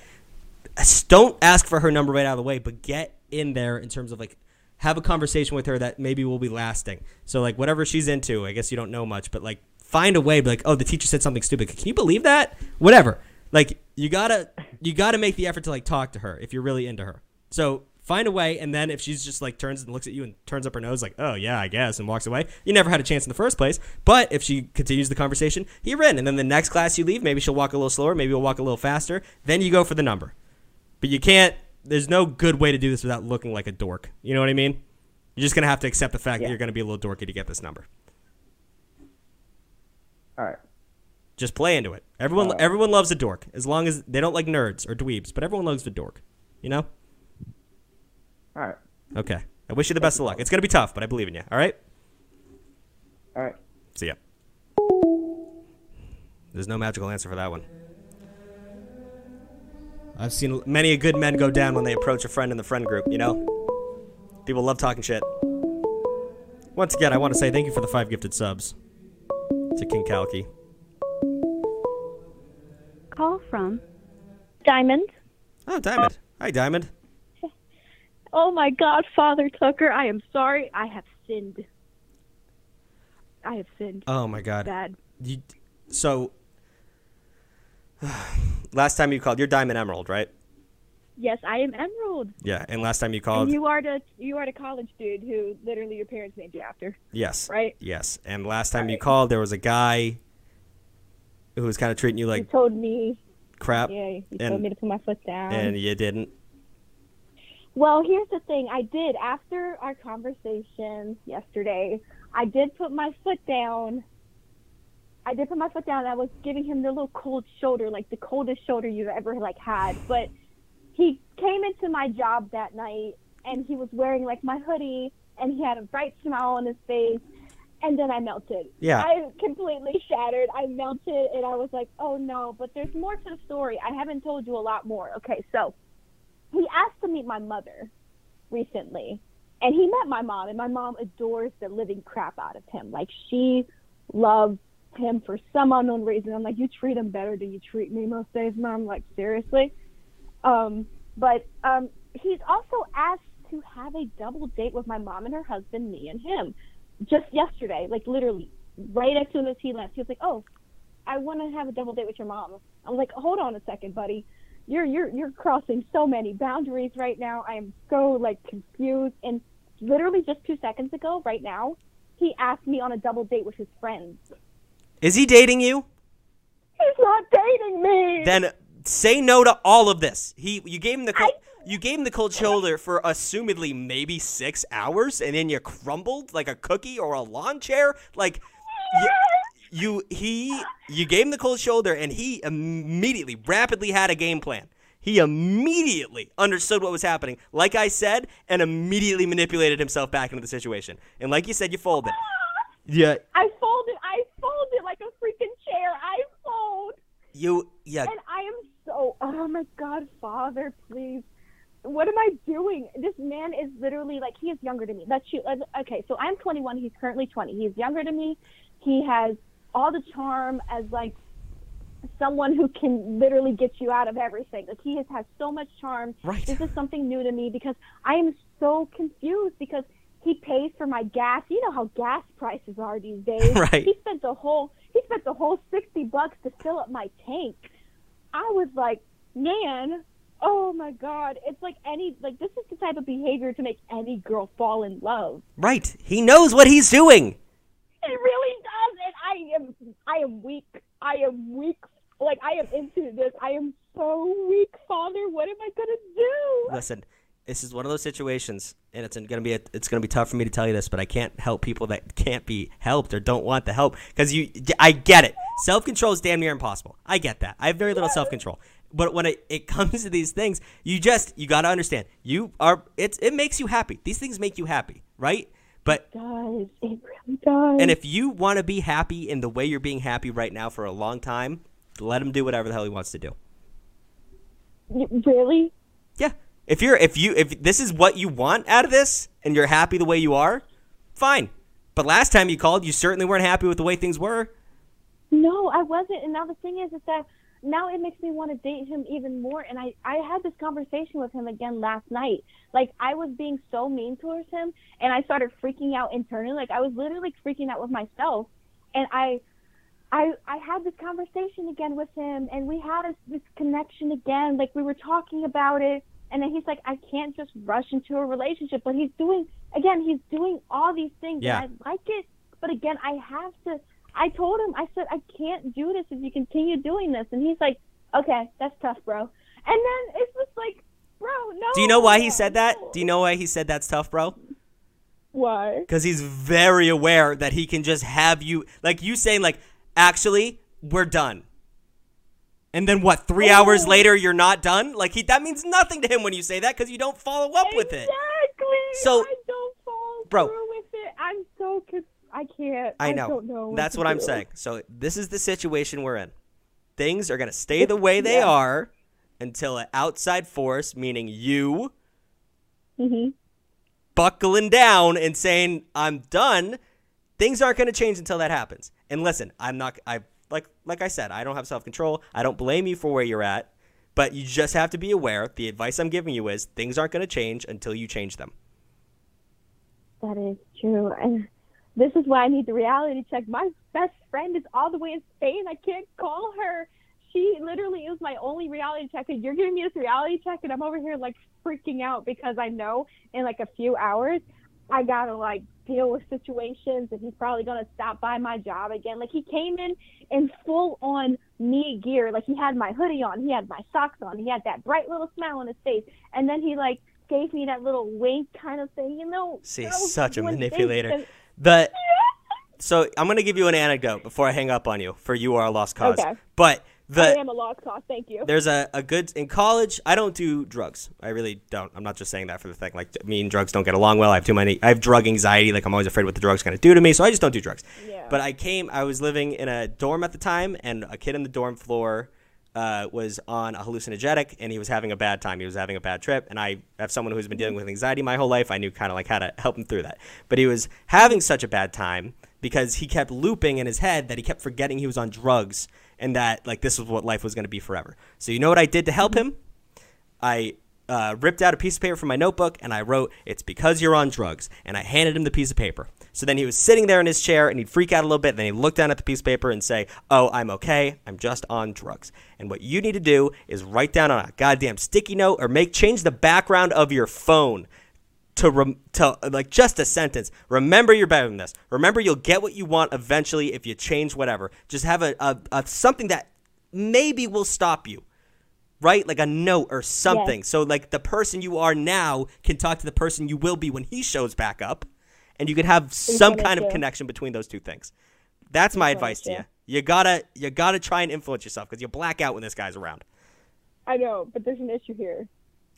don't ask for her number right out of the way, but get in there in terms of like have a conversation with her that maybe will be lasting. So like whatever she's into, I guess you don't know much, but like find a way, be like, oh, the teacher said something stupid. Can you believe that? Whatever. Like you gotta you gotta make the effort to like talk to her if you're really into her. So find a way, and then if she's just like turns and looks at you and turns up her nose like, oh yeah, I guess, and walks away, you never had a chance in the first place. But if she continues the conversation, you're in, and then the next class you leave, maybe she'll walk a little slower, maybe you'll walk a little faster. Then you go for the number. But you can't. There's no good way to do this without looking like a dork. You know what I mean? You're just gonna have to accept the fact that you're gonna be a little dorky to get this number. All right. Just play into it. Everyone, Uh, everyone loves a dork as long as they don't like nerds or dweebs, but everyone loves a dork. You know? All right. Okay. I wish you the best of luck. It's gonna be tough, but I believe in you. All right. All right. See ya. There's no magical answer for that one. I've seen many a good men go down when they approach a friend in the friend group. You know, people love talking shit. Once again, I want to say thank you for the five gifted subs to King Kalki. Call from Diamond. Oh, Diamond. Hi, Diamond. Oh my God, Father Tucker, I am sorry. I have sinned. I have sinned. Oh my God. Bad. You, so, [SIGHS] last time you called, you're Diamond Emerald, right? Yes, I am Emerald. Yeah. And last time you called, And you are the you are the college dude who literally your parents named you after. yes. Right? Yes. And last time you called, there was a guy who was kind of treating you like you told me. crap. Yeah, you and, told me to put my foot down. and you didn't. Well, here's the thing. I did after our conversation yesterday. I did put my foot down. I did put my foot down. I was giving him the little cold shoulder, like the coldest shoulder you've ever like had. But he came into my job that night, and he was wearing like my hoodie, and he had a bright smile on his face. And then I melted. Yeah. I completely shattered. I melted, and I was like, "Oh no!" But there's more to the story. I haven't told you a lot more. Okay, so he asked to meet my mother recently and he met my mom and my mom adores the living crap out of him. Like she loves him for some unknown reason. I'm like you treat him better than you treat me most days mom. Like seriously? Um but um he's also asked to have a double date with my mom and her husband me and him just yesterday like literally right as soon as he left. He was like oh i want to have a double date with your mom. I was like hold on a second buddy you're you're you're crossing so many boundaries right now. I am so like confused. And literally just two seconds ago, right now, he asked me on a double date with his friends. Is he dating you? He's not dating me. Then say no to all of this. He, you gave him the cold, you gave him the cold shoulder for assumedly maybe six hours, and then you crumbled like a cookie or a lawn chair. Like you he, you gave him the cold shoulder, and he immediately, rapidly had a game plan. He immediately understood what was happening, like I said, and immediately manipulated himself back into the situation. And like you said, you folded. Yeah, I folded. I folded like a freaking chair. I fold. you. Yeah, And I am so. Oh my God, Father, please. What am I doing? This man is literally like he is younger than me. That's you. Okay, so I'm 21. He's currently 20. He's younger than me. He has all the charm as like someone who can literally get you out of everything. Like he has has so much charm. Right. This is something new to me because I am so confused because he pays for my gas. You know how gas prices are these days. [LAUGHS] Right. He spent the whole he spent the whole sixty bucks to fill up my tank. I was like, man, oh my god, it's like any like this is the type of behavior to make any girl fall in love. right. He knows what he's doing. It really does, and I am I am weak. I am weak. Like I am into this. I am so weak, Father. What am I gonna do? Listen, this is one of those situations, and it's gonna be a, it's gonna be tough for me to tell you this, but I can't help people that can't be helped or don't want the help because you. I get it. Self control is damn near impossible. I get that. I have very little self control. But when it, it [LAUGHS] comes to these things, you just you gotta understand. You are it's it makes you happy. These things make you happy, right? But It does. It really does. and if you want to be happy in the way you're being happy right now for a long time, let him do whatever the hell he wants to do. Really, Yeah. If you're if you if this is what you want out of this and you're happy the way you are, fine. But last time you called, you certainly weren't happy with the way things were. No, I wasn't. And now the thing is, is that now it makes me want to date him even more. And I, I had this conversation with him again last night. Like I was being so mean towards him, and I started freaking out internally. Like I was literally freaking out with myself, and I, I, I had this conversation again with him, and we had a, this connection again. Like we were talking about it, and then he's like, I can't just rush into a relationship. But he's doing again, he's doing all these things, Yeah. and I like it. But again, I have to. I told him, I said, I can't do this if you continue doing this. And he's like, okay, that's tough, bro. And then it's just like, bro, no. Do you know why he said that? Do you know why he said that's tough, bro? Why? Because he's very aware that he can just have you, like you saying, like, actually, we're done. And then what? Three oh. hours later, you're not done. Like he, that means nothing to him when you say that because you don't follow up with it. Exactly. So- I don't fall Bro. through with it. I'm so confused. I can't. I know. don't know. what That's to what I'm saying. So this is the situation we're in. Things are gonna stay the way they Yeah. are until an outside force, meaning you, Mhm. buckling down and saying I'm done. Things aren't gonna change until that happens. And listen, I'm not. I like like I said, I don't have self control. I don't blame you for where you're at, but you just have to be aware. The advice I'm giving you is things aren't gonna change until you change them. That is true. And this is why I need the reality check. My best friend is all the way in Spain. I can't call her. She literally is my only reality check. And you're giving me this reality check, and I'm over here like freaking out because I know in like a few hours I gotta like deal with situations, and he's probably gonna stop by my job again. Like he came in in full on me gear. Like he had my hoodie on, he had my socks on, he had that bright little smile on his face, and then he like gave me that little wink kind of thing, you know. See, such a manipulator. The so I'm gonna give you an anecdote before I hang up on you for you are a lost cause. Okay. But the I am a lost cause. Thank you. there's a, a good in college. I don't do drugs. I really don't. I'm not just saying that for the thing. Like me and drugs don't get along well. I have too many. I have drug anxiety. Like I'm always afraid what the drugs going to do to me. So I just don't do drugs. Yeah. But I came. I was living in a dorm at the time, and a kid in the dorm floor uh, was on a hallucinogenic, and he was having a bad time. He was having a bad trip, and I have someone who's been dealing with anxiety my whole life. I knew kind of like how to help him through that. But he was having such a bad time because he kept looping in his head that he kept forgetting he was on drugs and that like this was what life was going to be forever. So you know what I did to help him? I uh, ripped out a piece of paper from my notebook and I wrote, It's because you're on drugs. And I handed him the piece of paper. So then he was sitting there in his chair and he'd freak out a little bit. And then he'd look down at the piece of paper and say, Oh, I'm okay. I'm just on drugs. And what you need to do is write down on a goddamn sticky note or make change the background of your phone to rem- to like just a sentence. Remember you're better than this. Remember you'll get what you want eventually if you change whatever. Just have a, a, a something that maybe will stop you. Right? Like a note or something. So like the person you are now can talk to the person you will be when he shows back up and you can have some kind of connection between those two things. That's my advice to you. You gotta you gotta try and influence yourself because you black out when this guy's around. I know, but there's an issue here.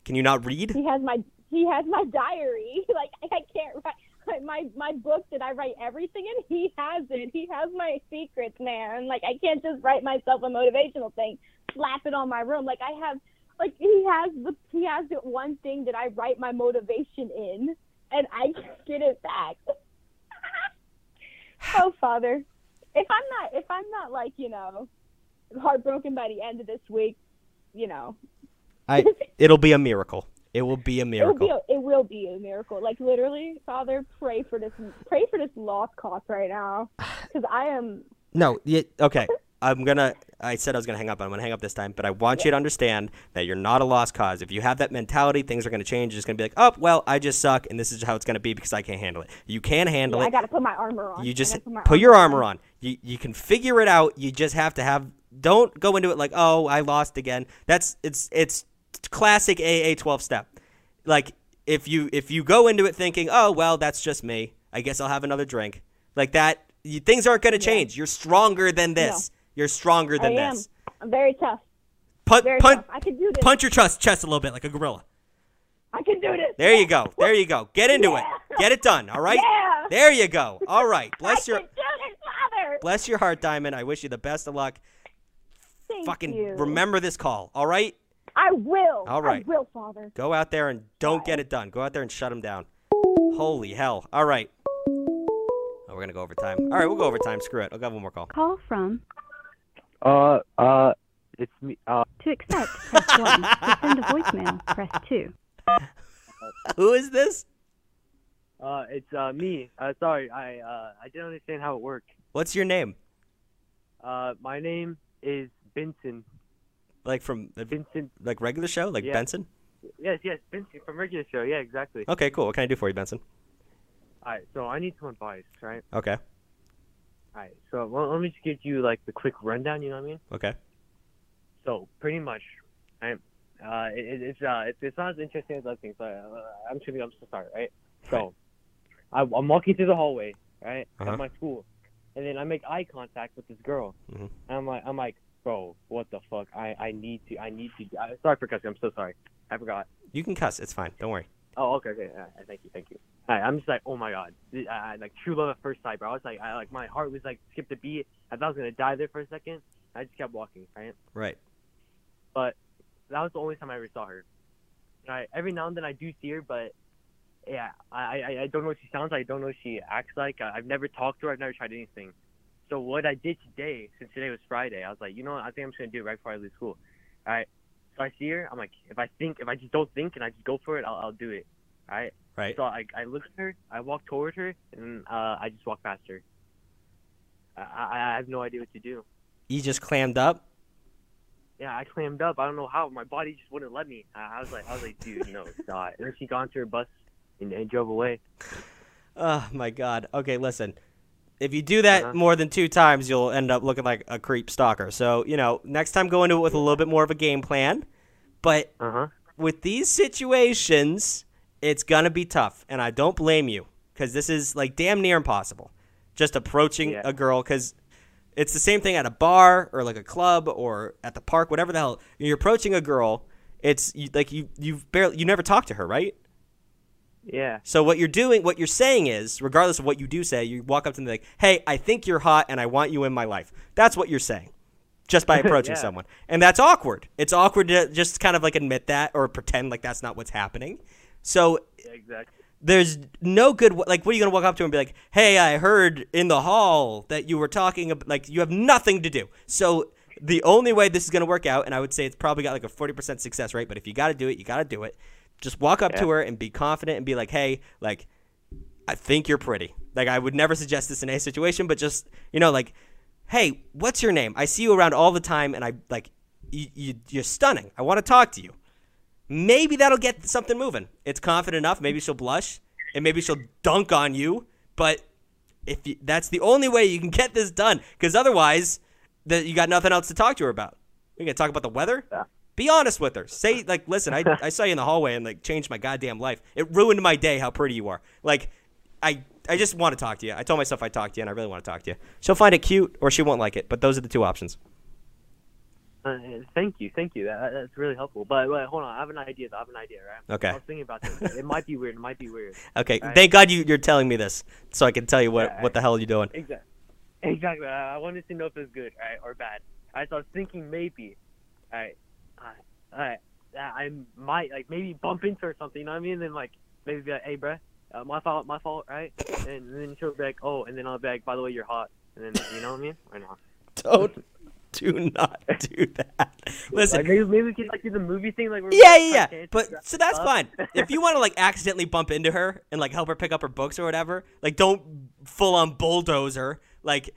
Can you not read? He has my he has my diary. [LAUGHS] Like I can't write. my, my my book that I write everything in. He has it. He has my secrets, man. Like I can't just write myself a motivational thing, slap it on my room. Like I have, like he has the he has the one thing that I write my motivation in, and I [LAUGHS] get it back. [LAUGHS] oh, Father, if I'm not if I'm not like you know heartbroken by the end of this week, you know, I [LAUGHS] it'll be a miracle. It will be a it will miracle. be a, it will be a miracle. Like literally, Father, pray for this pray for this lost cause right now, [SIGHS] because I am No, yeah, okay. I'm gonna. I said I was gonna hang up. I'm gonna hang up this time. But I want you to understand that you're not a lost cause. If you have that mentality, things are gonna change. You're just gonna be like, oh, well, I just suck, and this is how it's gonna be because I can't handle it. You can handle yeah, I got to put my armor on. You just put, put your armor on. You you can figure it out. You just have to have. Don't go into it like, oh, I lost again. That's it's it's classic AA 12 step. Like if you if you go into it thinking, oh well, that's just me. I guess I'll have another drink. Like that, you, things aren't gonna change. You're stronger than this. You're stronger than I am. this. I'm very tough. Punch, Very punch, tough. I can do this. punch your chest, chest a little bit like a gorilla. I can do this. There you go. [LAUGHS] There you go. Get into it. Get it done. All right. Yeah. There you go. All right. Bless your Can Do this, Father. bless your heart, Diamond. I wish you the best of luck. Thank Fucking you. remember this call. All right. I will. All right. I will, Father. Go out there and don't get it done. Go out there and shut him down. Holy hell. All right. Oh, we're gonna go over time. All right, we'll go over time. Screw it. I'll have one more call. Call from Uh, uh, it's me. Uh, to accept, press 1. To send a voicemail, press 2. [LAUGHS] Who is this? uh, it's uh me. Uh, sorry, I uh I didn't understand how it worked. What's your name? Uh, my name is Benson. Like from the Vincent. like regular show, like Yeah. Benson? Yes, yes, Benson from regular show. Yeah, exactly. Okay, cool. What can I do for you, Benson? All right, so I need some advice, right? Okay. All right, so well, let me just give you like the quick rundown. You know what I mean? Okay. So pretty much, I'm. Uh, it, it- it's uh, it's, it's not as interesting as other things. So uh, I'm gonna, I'm gonna start, right? So, I, I'm walking through the hallway, right, Uh-huh. at my school, and then I make eye contact with this girl, Mhm. and I'm like, I'm like, bro, what the fuck? I, I need to, I need to. I, sorry for cussing. I'm so sorry. I forgot. You can cuss. It's fine. Don't worry. Oh, okay, okay. Right, thank you, thank you. Right, I'm just like, oh my god, I, I, like true love at first sight, bro. I was like, I like my heart was like skipped a beat. I thought I was gonna die there for a second. I just kept walking, right? Right. But that was the only time I ever saw her. Right, every now and then I do see her, but yeah, I I, I don't know what she sounds like. I don't know what she acts like. I, I've never talked to her. I've never tried anything. So what I did today, since today was Friday, I was like, you know what? I think I'm just gonna do it right before I leave school. All right. So I see her. I'm like, if I think, if I just don't think and I just go for it, I'll, I'll do it. All right. Right. So I, I look at her, I walk toward her, and uh, I just walk past her. I, I, have no idea what to do. You just clammed up. Yeah, I clammed up. I don't know how. My body just wouldn't let me. I, I was like, I was like, dude, no, stop. And then she got into her bus and, and drove away. Oh my god. Okay, listen. If you do that Uh-huh. more than two times, you'll end up looking like a creep stalker. So, you know, next time go into it with a little bit more of a game plan. But Uh-huh. with these situations, it's gonna be tough, and I don't blame you because this is like damn near impossible. Just approaching Yeah. a girl because it's the same thing at a bar or like a club or at the park, whatever the hell. You're approaching a girl. It's you, like you you've barely you never talked to her, right? Yeah. So what you're doing, what you're saying is, regardless of what you do say, you walk up to them like, "Hey, I think you're hot, and I want you in my life." That's what you're saying, just by [LAUGHS] approaching Yeah. someone, and that's awkward. It's awkward to just kind of like admit that or pretend like that's not what's happening. So Yeah, exactly. there's no good like what are you gonna walk up to and be like hey i heard in the hall that you were talking about like you have nothing to do so the only way this is gonna work out and i would say it's probably got like a 40% success rate but if you gotta do it you gotta do it just walk up to her and be confident and be like hey like i think you're pretty like i would never suggest this in a situation but just you know like hey what's your name i see you around all the time and i like you, you you're stunning i want to talk to you maybe that'll get something moving. It's confident enough. Maybe she'll blush, and maybe she'll dunk on you. But if you, that's the only way you can get this done, because otherwise, that you got nothing else to talk to her about. We gonna talk about the weather. Be honest with her. Say [LAUGHS] like, listen, I, I saw you in the hallway and like changed my goddamn life. It ruined my day. How pretty you are. Like, I I just want to talk to you. I told myself I'd talk to you, and I really want to talk to you. She'll find it cute, or she won't like it. But those are the two options. Uh, thank you, thank you. That, that's really helpful. But wait, hold on. I have an idea. I have an idea, right? Okay. I was thinking about this. It might be weird. It might be weird. Okay, Right? thank God you, you're telling me this, so I can tell you what Yeah, what the hell you're doing. Exactly. Exactly. I I wanted to know if it's good, right, or bad. Alright, so I was thinking maybe, alright, alright, alright, I might like maybe bump into her or something. You know what I mean? And then like maybe be like, hey, bruh, uh, my fault, my fault, right? And then she'll be like, oh, and then I'll be like, by the way, you're hot. And then you know what I mean? Or not? Don't do not [LAUGHS] do that. Listen, Like, maybe maybe we can like do the movie thing, like Yeah, yeah, yeah. But so that's up. fine. If you want to like [LAUGHS] accidentally bump into her and like help her pick up her books or whatever, like don't full on bulldozer. Like,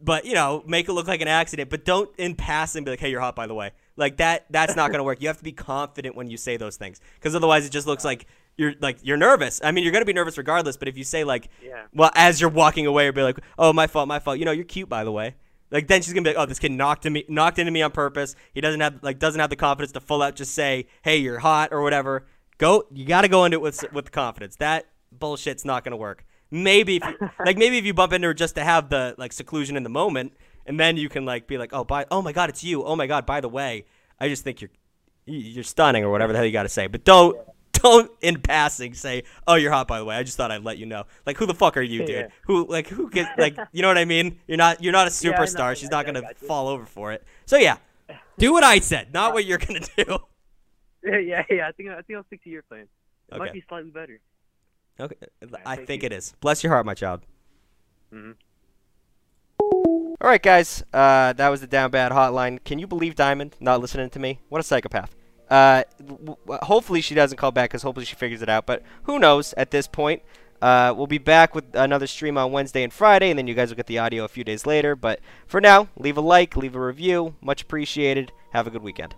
but you know, make it look like an accident. But don't in passing be like, "Hey, you're hot, by the way." Like that. That's not gonna [LAUGHS] work. You have to be confident when you say those things, because otherwise it just looks like you're like you're nervous. I mean, you're gonna be nervous regardless. But if you say like, Yeah. well, as you're walking away, or be like, "Oh, my fault, my fault." You know, you're cute, by the way. Like then she's gonna be like, "Oh, this kid knocked me, knocked into me on purpose. He doesn't have like doesn't have the confidence to full out just say, "Hey, you're hot" or whatever." Go, you got to go into it with with confidence. That bullshit's not gonna work. Maybe if you, like maybe if you bump into her just to have the like seclusion in the moment, and then you can like be like, "Oh, by oh my god, it's you. Oh my god, by the way, I just think you're you're stunning or whatever the hell you got to say." But don't [LAUGHS] don't in passing say, "Oh, you're hot." By the way, I just thought I'd let you know. Like, who the fuck are you, dude? Yeah. Who like who gets like you know what I mean? You're not you're not a [LAUGHS] Yeah, know, superstar. I She's not gonna fall over for it. So yeah, do what I said, not what you're gonna do. [LAUGHS] Yeah, yeah, yeah. I think I think I'll stick to your plan. It Okay. might be slightly better. Okay, I think it is. Bless your heart, my child. hmm All right, guys. Uh, that was the Down Bad Hotline. Can you believe Diamond not listening to me? What a psychopath. Uh, hopefully she doesn't call back because hopefully she figures it out. But who knows at this point? Uh, we'll be back with another stream on Wednesday and Friday, and then you guys will get the audio a few days later. But for now, leave a like, leave a review. Much appreciated. Have a good weekend.